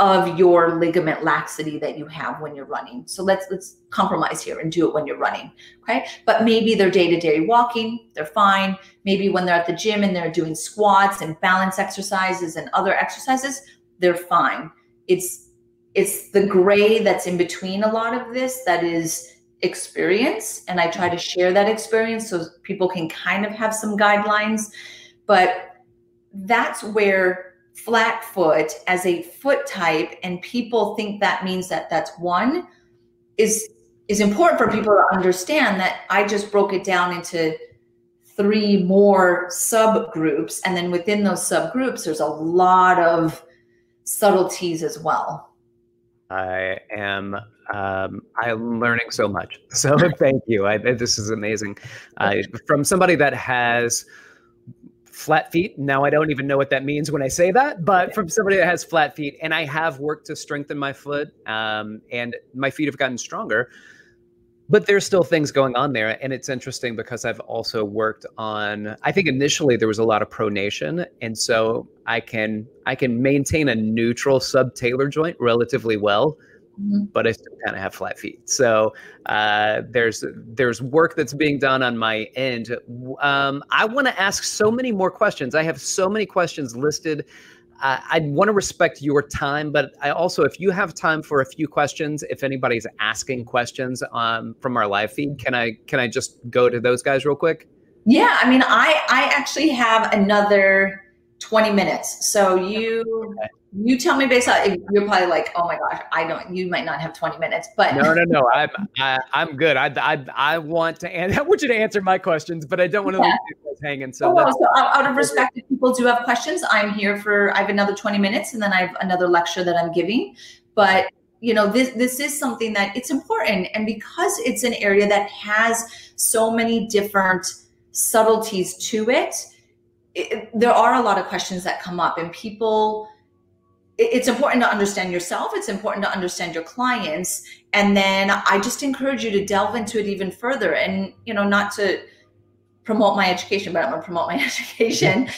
of your ligament laxity that you have when you're running. So let's let's compromise here and do it when you're running. Okay. But maybe they're day-to-day walking, they're fine. Maybe when they're at the gym and they're doing squats and balance exercises and other exercises, they're fine. It's it's the gray that's in between a lot of this that is experience. And I try to share that experience so people can kind of have some guidelines. But that's where flat foot as a foot type and people think that means that that's one is is important for people to understand that I just broke it down into three more subgroups and then within those subgroups there's a lot of subtleties as well. I am um, I'm learning so much. [LAUGHS] So thank you. I, this is amazing. Uh, from somebody that has flat feet. Now I don't even know what that means when I say that, but from somebody that has flat feet, and I have worked to strengthen my foot, um, and my feet have gotten stronger. But there's still things going on there, and it's interesting because I've also worked on. I think initially there was a lot of pronation, and so I can I can maintain a neutral subtalar joint relatively well mm-hmm. but I still kind of have flat feet. So uh, there's there's work that's being done on my end. Um, I want to ask so many more questions. I have so many questions listed. Uh, I want to respect your time, but I also, if you have time for a few questions, if anybody's asking questions um, from our live feed, can I can I just go to those guys real quick? Yeah, I mean, I I actually have another 20 minutes. So you okay. you tell me based on you're probably like, oh my gosh, I don't. You might not have 20 minutes, but no, no, no. I'm I, am i am good. I, I I want to and [LAUGHS] I want you to answer my questions, but I don't want to yeah. leave you hanging. So, oh, so out of respect, if people do have questions, I'm here for. I have another 20 minutes, and then I have another lecture that I'm giving. But you know this this is something that it's important and because it's an area that has so many different subtleties to it it, there are a lot of questions that come up and people it's important to understand yourself it's important to understand your clients and then i just encourage you to delve into it even further and you know not to promote my education but i'm going to promote my [LAUGHS] education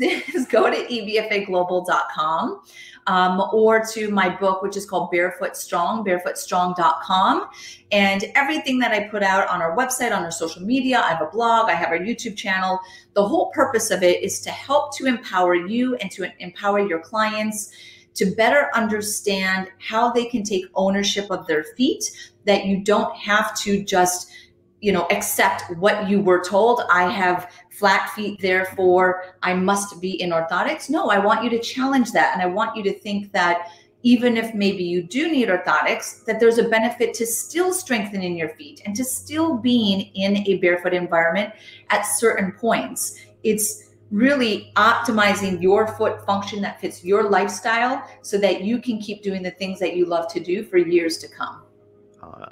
is, is go to ebfaglobal.com um, or to my book, which is called Barefoot Strong, barefootstrong.com. And everything that I put out on our website, on our social media, I have a blog, I have our YouTube channel. The whole purpose of it is to help to empower you and to empower your clients to better understand how they can take ownership of their feet, that you don't have to just you know accept what you were told i have flat feet therefore i must be in orthotics? No i want you to challenge that and i want you to think that even if maybe you do need orthotics that there's a benefit to still strengthening your feet and to still being in a barefoot environment at certain points. It's really optimizing your foot function that fits your lifestyle so that you can keep doing the things that you love to do for years to come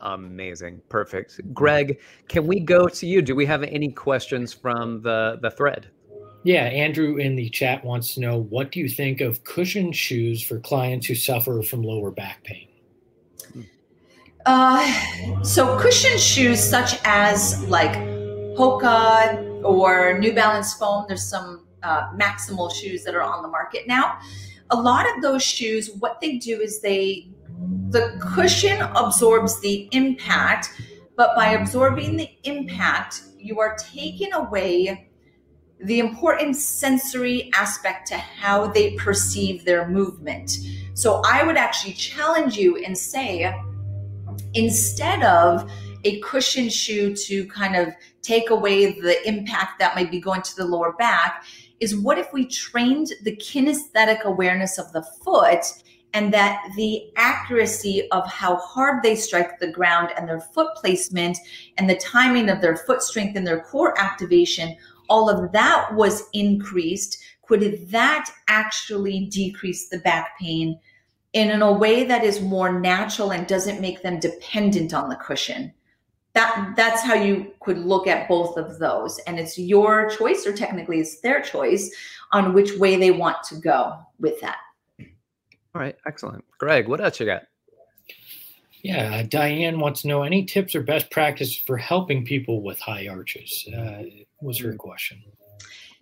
amazing. Perfect. Greg, can we go to you? Do we have any questions from the, the thread? Yeah, Andrew in the chat wants to know what do you think of cushion shoes for clients who suffer from lower back pain? Uh, so cushion shoes such as like Hoka or New Balance foam, there's some uh, maximal shoes that are on the market now. A lot of those shoes, what they do is they the cushion absorbs the impact, but by absorbing the impact, you are taking away the important sensory aspect to how they perceive their movement. So I would actually challenge you and say, instead of a cushion shoe to kind of take away the impact that might be going to the lower back, is what if we trained the kinesthetic awareness of the foot and that the accuracy of how hard they strike the ground and their foot placement and the timing of their foot strength and their core activation, all of that was increased. Could that actually decrease the back pain in, a way that is more natural and doesn't make them dependent on the cushion? That that's how you could look at both of those. And it's your choice, or technically it's their choice on which way they want to go with that. All right, excellent. Greg, what else you got? Yeah, uh, Diane wants to know any tips or best practice for helping people with high arches. Uh, was her mm. question.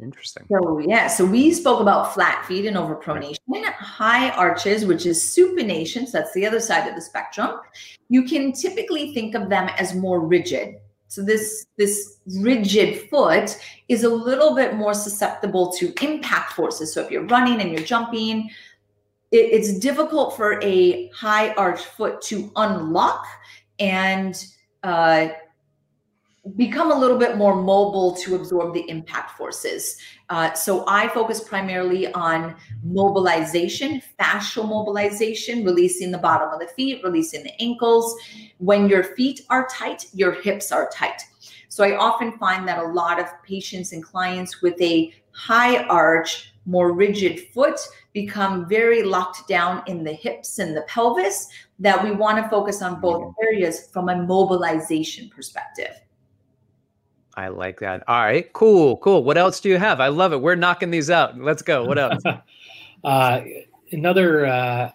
Interesting. So yeah, so we spoke about flat feet and overpronation, high arches, which is supination. So that's the other side of the spectrum. You can typically think of them as more rigid. So this this rigid foot is a little bit more susceptible to impact forces. So if you're running and you're jumping, it, it's difficult for a high arch foot to unlock and uh, become a little bit more mobile to absorb the impact forces. Uh, so I focus primarily on mobilization, fascial mobilization, releasing the bottom of the feet, releasing the ankles. When your feet are tight, your hips are tight. So I often find that a lot of patients and clients with a high arch, more rigid foot become very locked down in the hips and the pelvis that we want to focus on both areas from a mobilization perspective. I like that. All right, cool, cool. What else do you have? I love it. We're knocking these out. Let's go. What else? [LAUGHS] uh, another uh,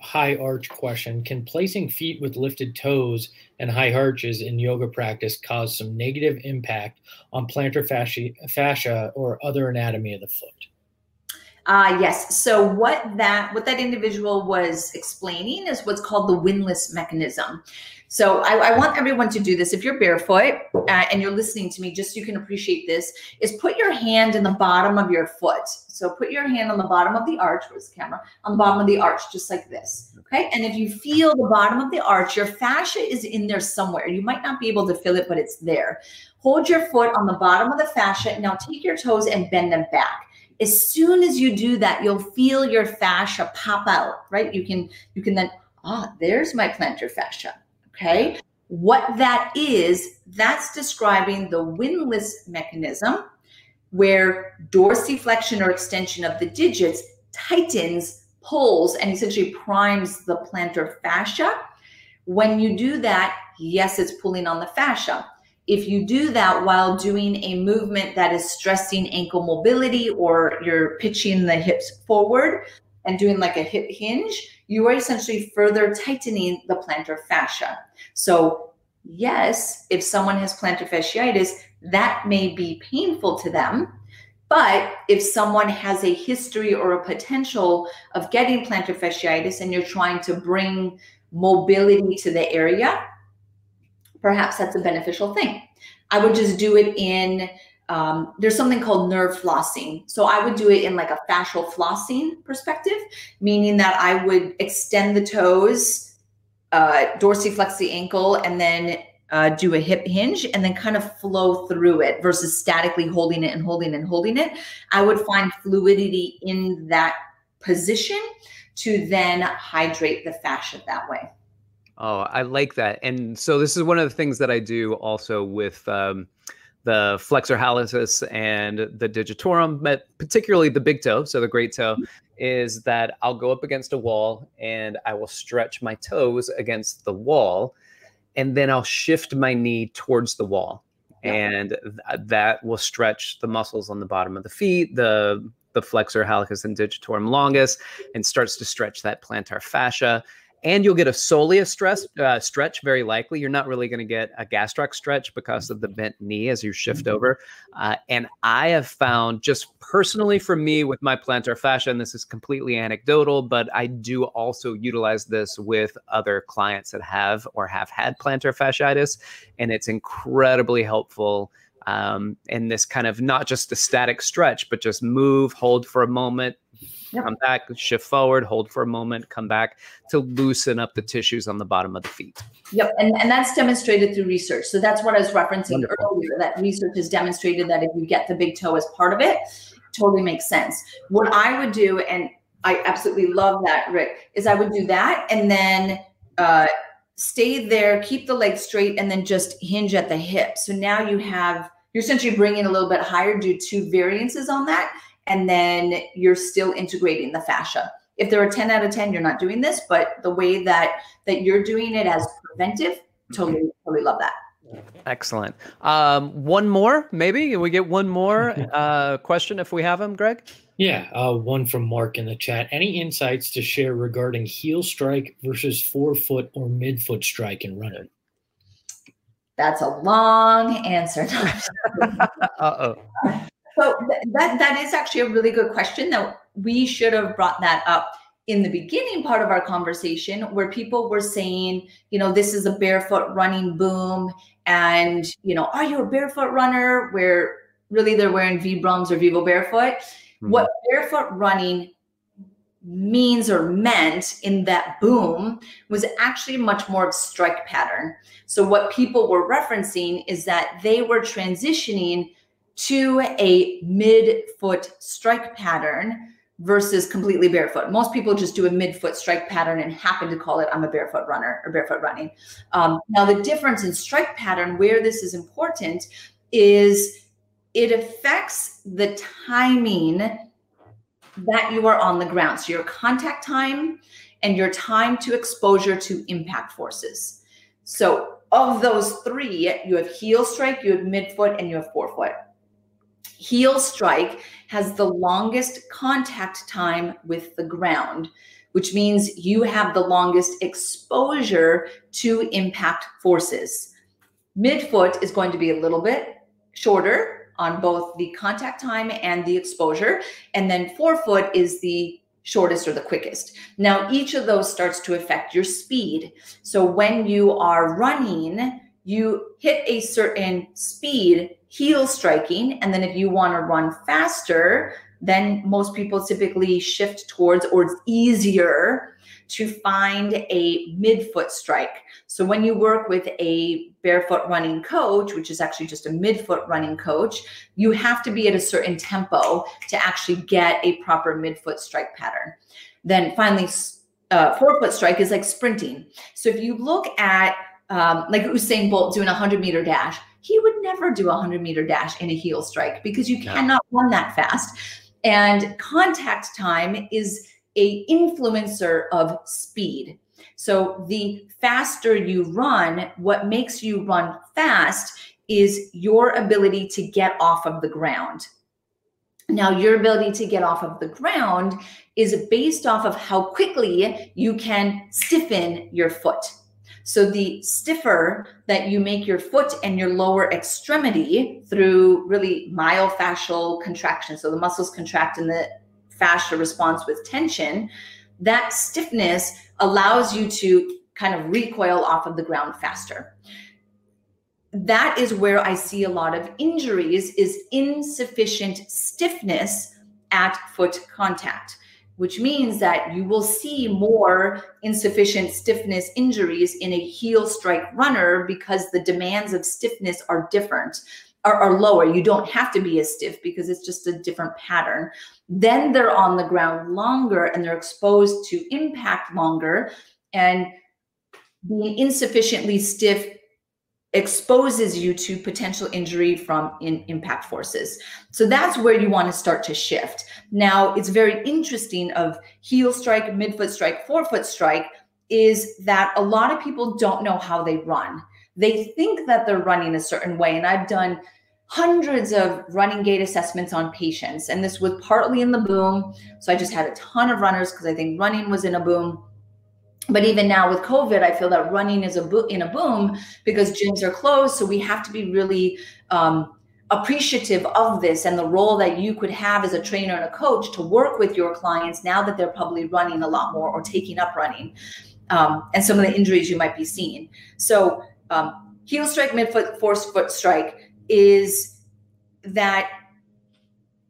high arch question: Can placing feet with lifted toes and high arches in yoga practice cause some negative impact on plantar fascia, fascia or other anatomy of the foot? Uh, yes. So what that what that individual was explaining is what's called the windlass mechanism. So I, I want everyone to do this. If you're barefoot uh, and you're listening to me, just so you can appreciate this, is put your hand in the bottom of your foot. So put your hand on the bottom of the arch. Where's the camera? On the bottom of the arch, just like this. Okay. And if you feel the bottom of the arch, your fascia is in there somewhere. You might not be able to feel it, but it's there. Hold your foot on the bottom of the fascia. Now take your toes and bend them back as soon as you do that you'll feel your fascia pop out right? You can you can then ah there's my plantar fascia okay? What that is that's describing the windlass mechanism where dorsiflexion or extension of the digits tightens pulls and essentially primes the plantar fascia. When you do that yes it's pulling on the fascia if you do that while doing a movement that is stressing ankle mobility or you're pitching the hips forward and doing like a hip hinge, you are essentially further tightening the plantar fascia. So, yes, if someone has plantar fasciitis, that may be painful to them. But if someone has a history or a potential of getting plantar fasciitis and you're trying to bring mobility to the area, perhaps that's a beneficial thing. I would just do it in, um, there's something called nerve flossing. So I would do it in like a fascial flossing perspective, meaning that I would extend the toes, uh, dorsiflex the ankle, and then uh, do a hip hinge and then kind of flow through it versus statically holding it and holding and holding it. I would find fluidity in that position to then hydrate the fascia that way. Oh, I like that. And so this is one of the things that I do also with um, the flexor hallucis and the digitorum, but particularly the big toe, so the great toe, is that I'll go up against a wall and I will stretch my toes against the wall, and then I'll shift my knee towards the wall, yeah. and th- that will stretch the muscles on the bottom of the feet, the the flexor hallucis and digitorum longus, and starts to stretch that plantar fascia and you'll get a soleus stress uh, stretch very likely. You're not really going to get a gastroc stretch because of the bent knee as you shift mm-hmm. over. Uh, and I have found just personally for me with my plantar fascia, and this is completely anecdotal, but I do also utilize this with other clients that have or have had plantar fasciitis, and it's incredibly helpful um, in this kind of not just a static stretch, but just move, hold for a moment, Yep. Come back, shift forward, hold for a moment, come back to loosen up the tissues on the bottom of the feet. Yep, and, and that's demonstrated through research. So that's what I was referencing Wonderful. earlier. That research has demonstrated that if you get the big toe as part of it, totally makes sense. What I would do, and I absolutely love that, Rick, is I would do that and then uh, stay there, keep the leg straight, and then just hinge at the hip. So now you have you're essentially bringing a little bit higher, do two variances on that and then you're still integrating the fascia. If there are 10 out of 10, you're not doing this, but the way that that you're doing it as preventive, totally, totally love that. Excellent. Um, one more, maybe we get one more [LAUGHS] uh, question if we have them, Greg. Yeah, uh, one from Mark in the chat. Any insights to share regarding heel strike versus forefoot or midfoot strike in running? That's a long answer. [LAUGHS] [LAUGHS] uh oh. So that that is actually a really good question that we should have brought that up in the beginning part of our conversation where people were saying, you know, this is a barefoot running boom and, you know, are you a barefoot runner where really they're wearing Vibrams or Vivo barefoot? Mm-hmm. What barefoot running means or meant in that boom was actually much more of a strike pattern. So what people were referencing is that they were transitioning to a mid-foot strike pattern versus completely barefoot. Most people just do a mid-foot strike pattern and happen to call it I'm a barefoot runner or barefoot running. Um, now the difference in strike pattern where this is important is it affects the timing that you are on the ground. So your contact time and your time to exposure to impact forces. So of those three, you have heel strike, you have midfoot, and you have forefoot. Heel strike has the longest contact time with the ground, which means you have the longest exposure to impact forces. Midfoot is going to be a little bit shorter, on both the contact time and the exposure. And then forefoot is the shortest or the quickest. Now, each of those starts to affect your speed. So when you are running, you hit a certain speed, heel striking. And then if you want to run faster, then most people typically shift towards, or it's easier to find a midfoot strike. So when you work with a barefoot running coach, which is actually just a midfoot running coach, you have to be at a certain tempo to actually get a proper midfoot strike pattern. Then finally, uh, forefoot strike is like sprinting. So if you look at um, like Usain Bolt doing a 100 meter dash, he would never do a 100 meter dash in a heel strike because you cannot run that fast. And contact time is a influencer of speed. So the faster you run, what makes you run fast is your ability to get off of the ground. Now, your ability to get off of the ground is based off of how quickly you can stiffen your foot. So, the stiffer that you make your foot and your lower extremity through really myofascial contraction, so the muscles contract and the fascia responds with tension, that stiffness allows you to kind of recoil off of the ground faster. That is where I see a lot of injuries is insufficient stiffness at foot contact, which means that you will see more insufficient stiffness injuries in a heel strike runner because the demands of stiffness are different are, are lower. You don't have to be as stiff because it's just a different pattern. Then they're on the ground longer and they're exposed to impact longer. And being insufficiently stiff exposes you to potential injury from in impact forces. So that's where you want to start to shift. Now, it's very interesting of heel strike, midfoot strike, forefoot strike is that a lot of people don't know how they run. They think that they're running a certain way. And I've done hundreds of running gait assessments on patients. And this was partly in the boom. So I just had a ton of runners because I think running was in a boom. But even now with COVID, I feel that running is a bo- in a boom because gyms are closed. So we have to be really um, appreciative of this and the role that you could have as a trainer and a coach to work with your clients now that they're probably running a lot more or taking up running um, and some of the injuries you might be seeing. So um, heel strike, midfoot, force foot strike is that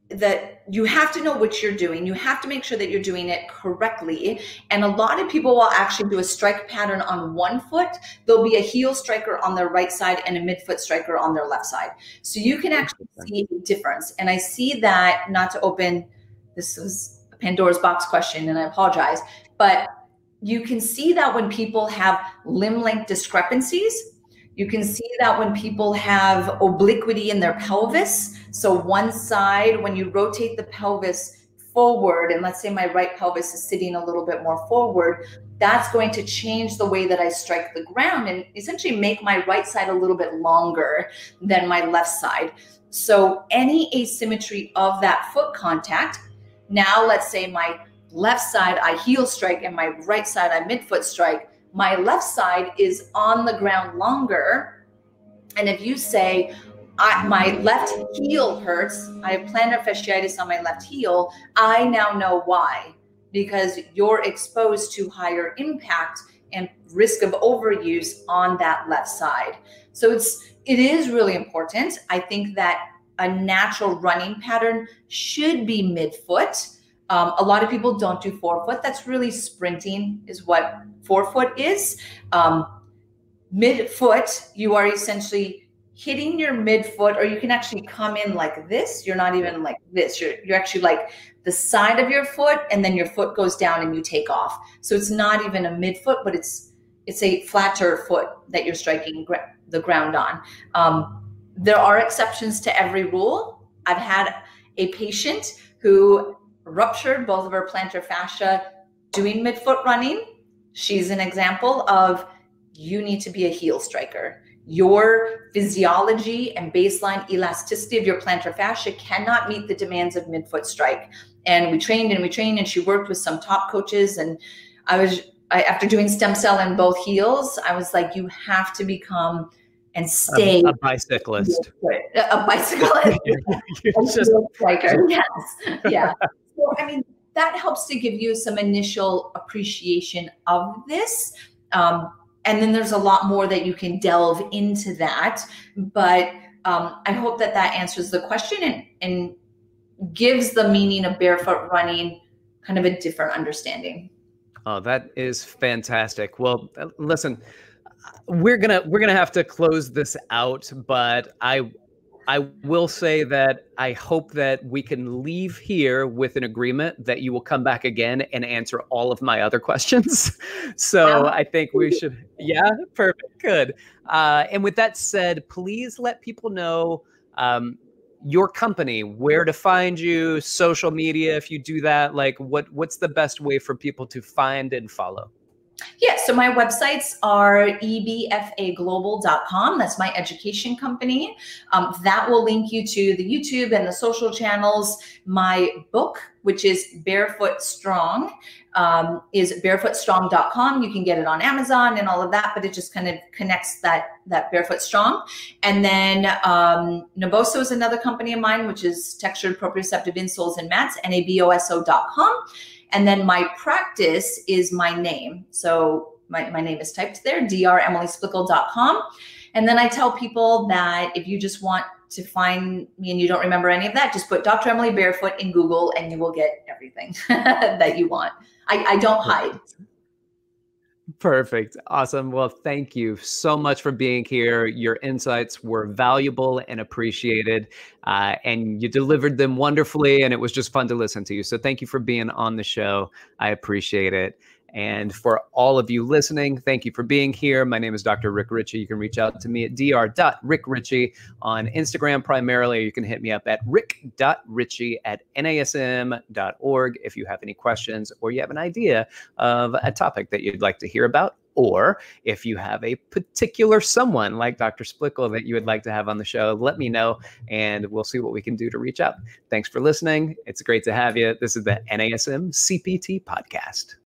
that you have to know what you're doing. You have to make sure that you're doing it correctly. And a lot of people will actually do a strike pattern on one foot. There'll be a heel striker on their right side and a midfoot striker on their left side. So you can actually see a difference. And I see that not to open this was a Pandora's box question, and I apologize, but you can see that when people have limb length discrepancies, you can see that when people have obliquity in their pelvis. So, one side, when you rotate the pelvis forward, and let's say my right pelvis is sitting a little bit more forward, that's going to change the way that I strike the ground and essentially make my right side a little bit longer than my left side. So, any asymmetry of that foot contact, now let's say my left side I heel strike and my right side I midfoot strike my left side is on the ground longer. And if you say, I, my left heel hurts. I have plantar fasciitis on my left heel. I now know why because you're exposed to higher impact and risk of overuse on that left side. So it's it is really important. I think that a natural running pattern should be midfoot. Um, a lot of people don't do forefoot. That's really sprinting, is what forefoot is. Um, midfoot, you are essentially hitting your midfoot, or you can actually come in like this. You're not even like this. You're you're actually like the side of your foot, and then your foot goes down and you take off. So it's not even a midfoot, but it's it's a flatter foot that you're striking the ground on. Um, there are exceptions to every rule. I've had a patient who ruptured both of her plantar fascia doing midfoot running. She's an example of you need to be a heel striker your physiology and baseline elasticity of your plantar fascia cannot meet the demands of midfoot strike. And we trained and we trained, and she worked with some top coaches. And I was, I, after doing stem cell in both heels, I was like, you have to become and stay a, a bicyclist. [LAUGHS] A bicyclist. just striker. [LAUGHS] Yes. Yeah. I mean, that helps to give you some initial appreciation of this. Um, and then there's a lot more that you can delve into that but um, i hope that that answers the question and, and gives the meaning of barefoot running kind of a different understanding oh that is fantastic well listen we're gonna we're gonna have to close this out but i I will say that I hope that we can leave here with an agreement that you will come back again and answer all of my other questions. [LAUGHS] so I think we should, yeah, perfect, good. Uh, and with that said, please let people know um, your company, where to find you, social media. If you do that, like what what's the best way for people to find and follow? Yeah, so my websites are ebfaglobal.com. That's my education company. Um, that will link you to the YouTube and the social channels. My book, which is Barefoot Strong, um, is barefootstrong.com. You can get it on Amazon and all of that, but it just kind of connects that that Barefoot Strong. And then um, Naboso is another company of mine, which is textured proprioceptive insoles and mats, naboso.com. And then my practice is my name. So my, my name is typed there, dremilysplichal.com. And then I tell people that if you just want to find me and you don't remember any of that, just put Dr. Emily Barefoot in Google and you will get everything [LAUGHS] that you want. I, I don't hide. Perfect. Awesome. Well, thank you so much for being here. Your insights were valuable and appreciated, uh, and you delivered them wonderfully, and it was just fun to listen to you. So, thank you for being on the show. I appreciate it. And for all of you listening, thank you for being here. My name is Dr. Rick Richey. You can reach out to me at dr.rickrichey on Instagram primarily. You can hit me up at rick.richey at nasm.org if you have any questions or you have an idea of a topic that you'd like to hear about. Or if you have a particular someone like Dr. Splichal that you would like to have on the show, let me know and we'll see what we can do to reach out. Thanks for listening. It's great to have you. This is the NASM CPT podcast.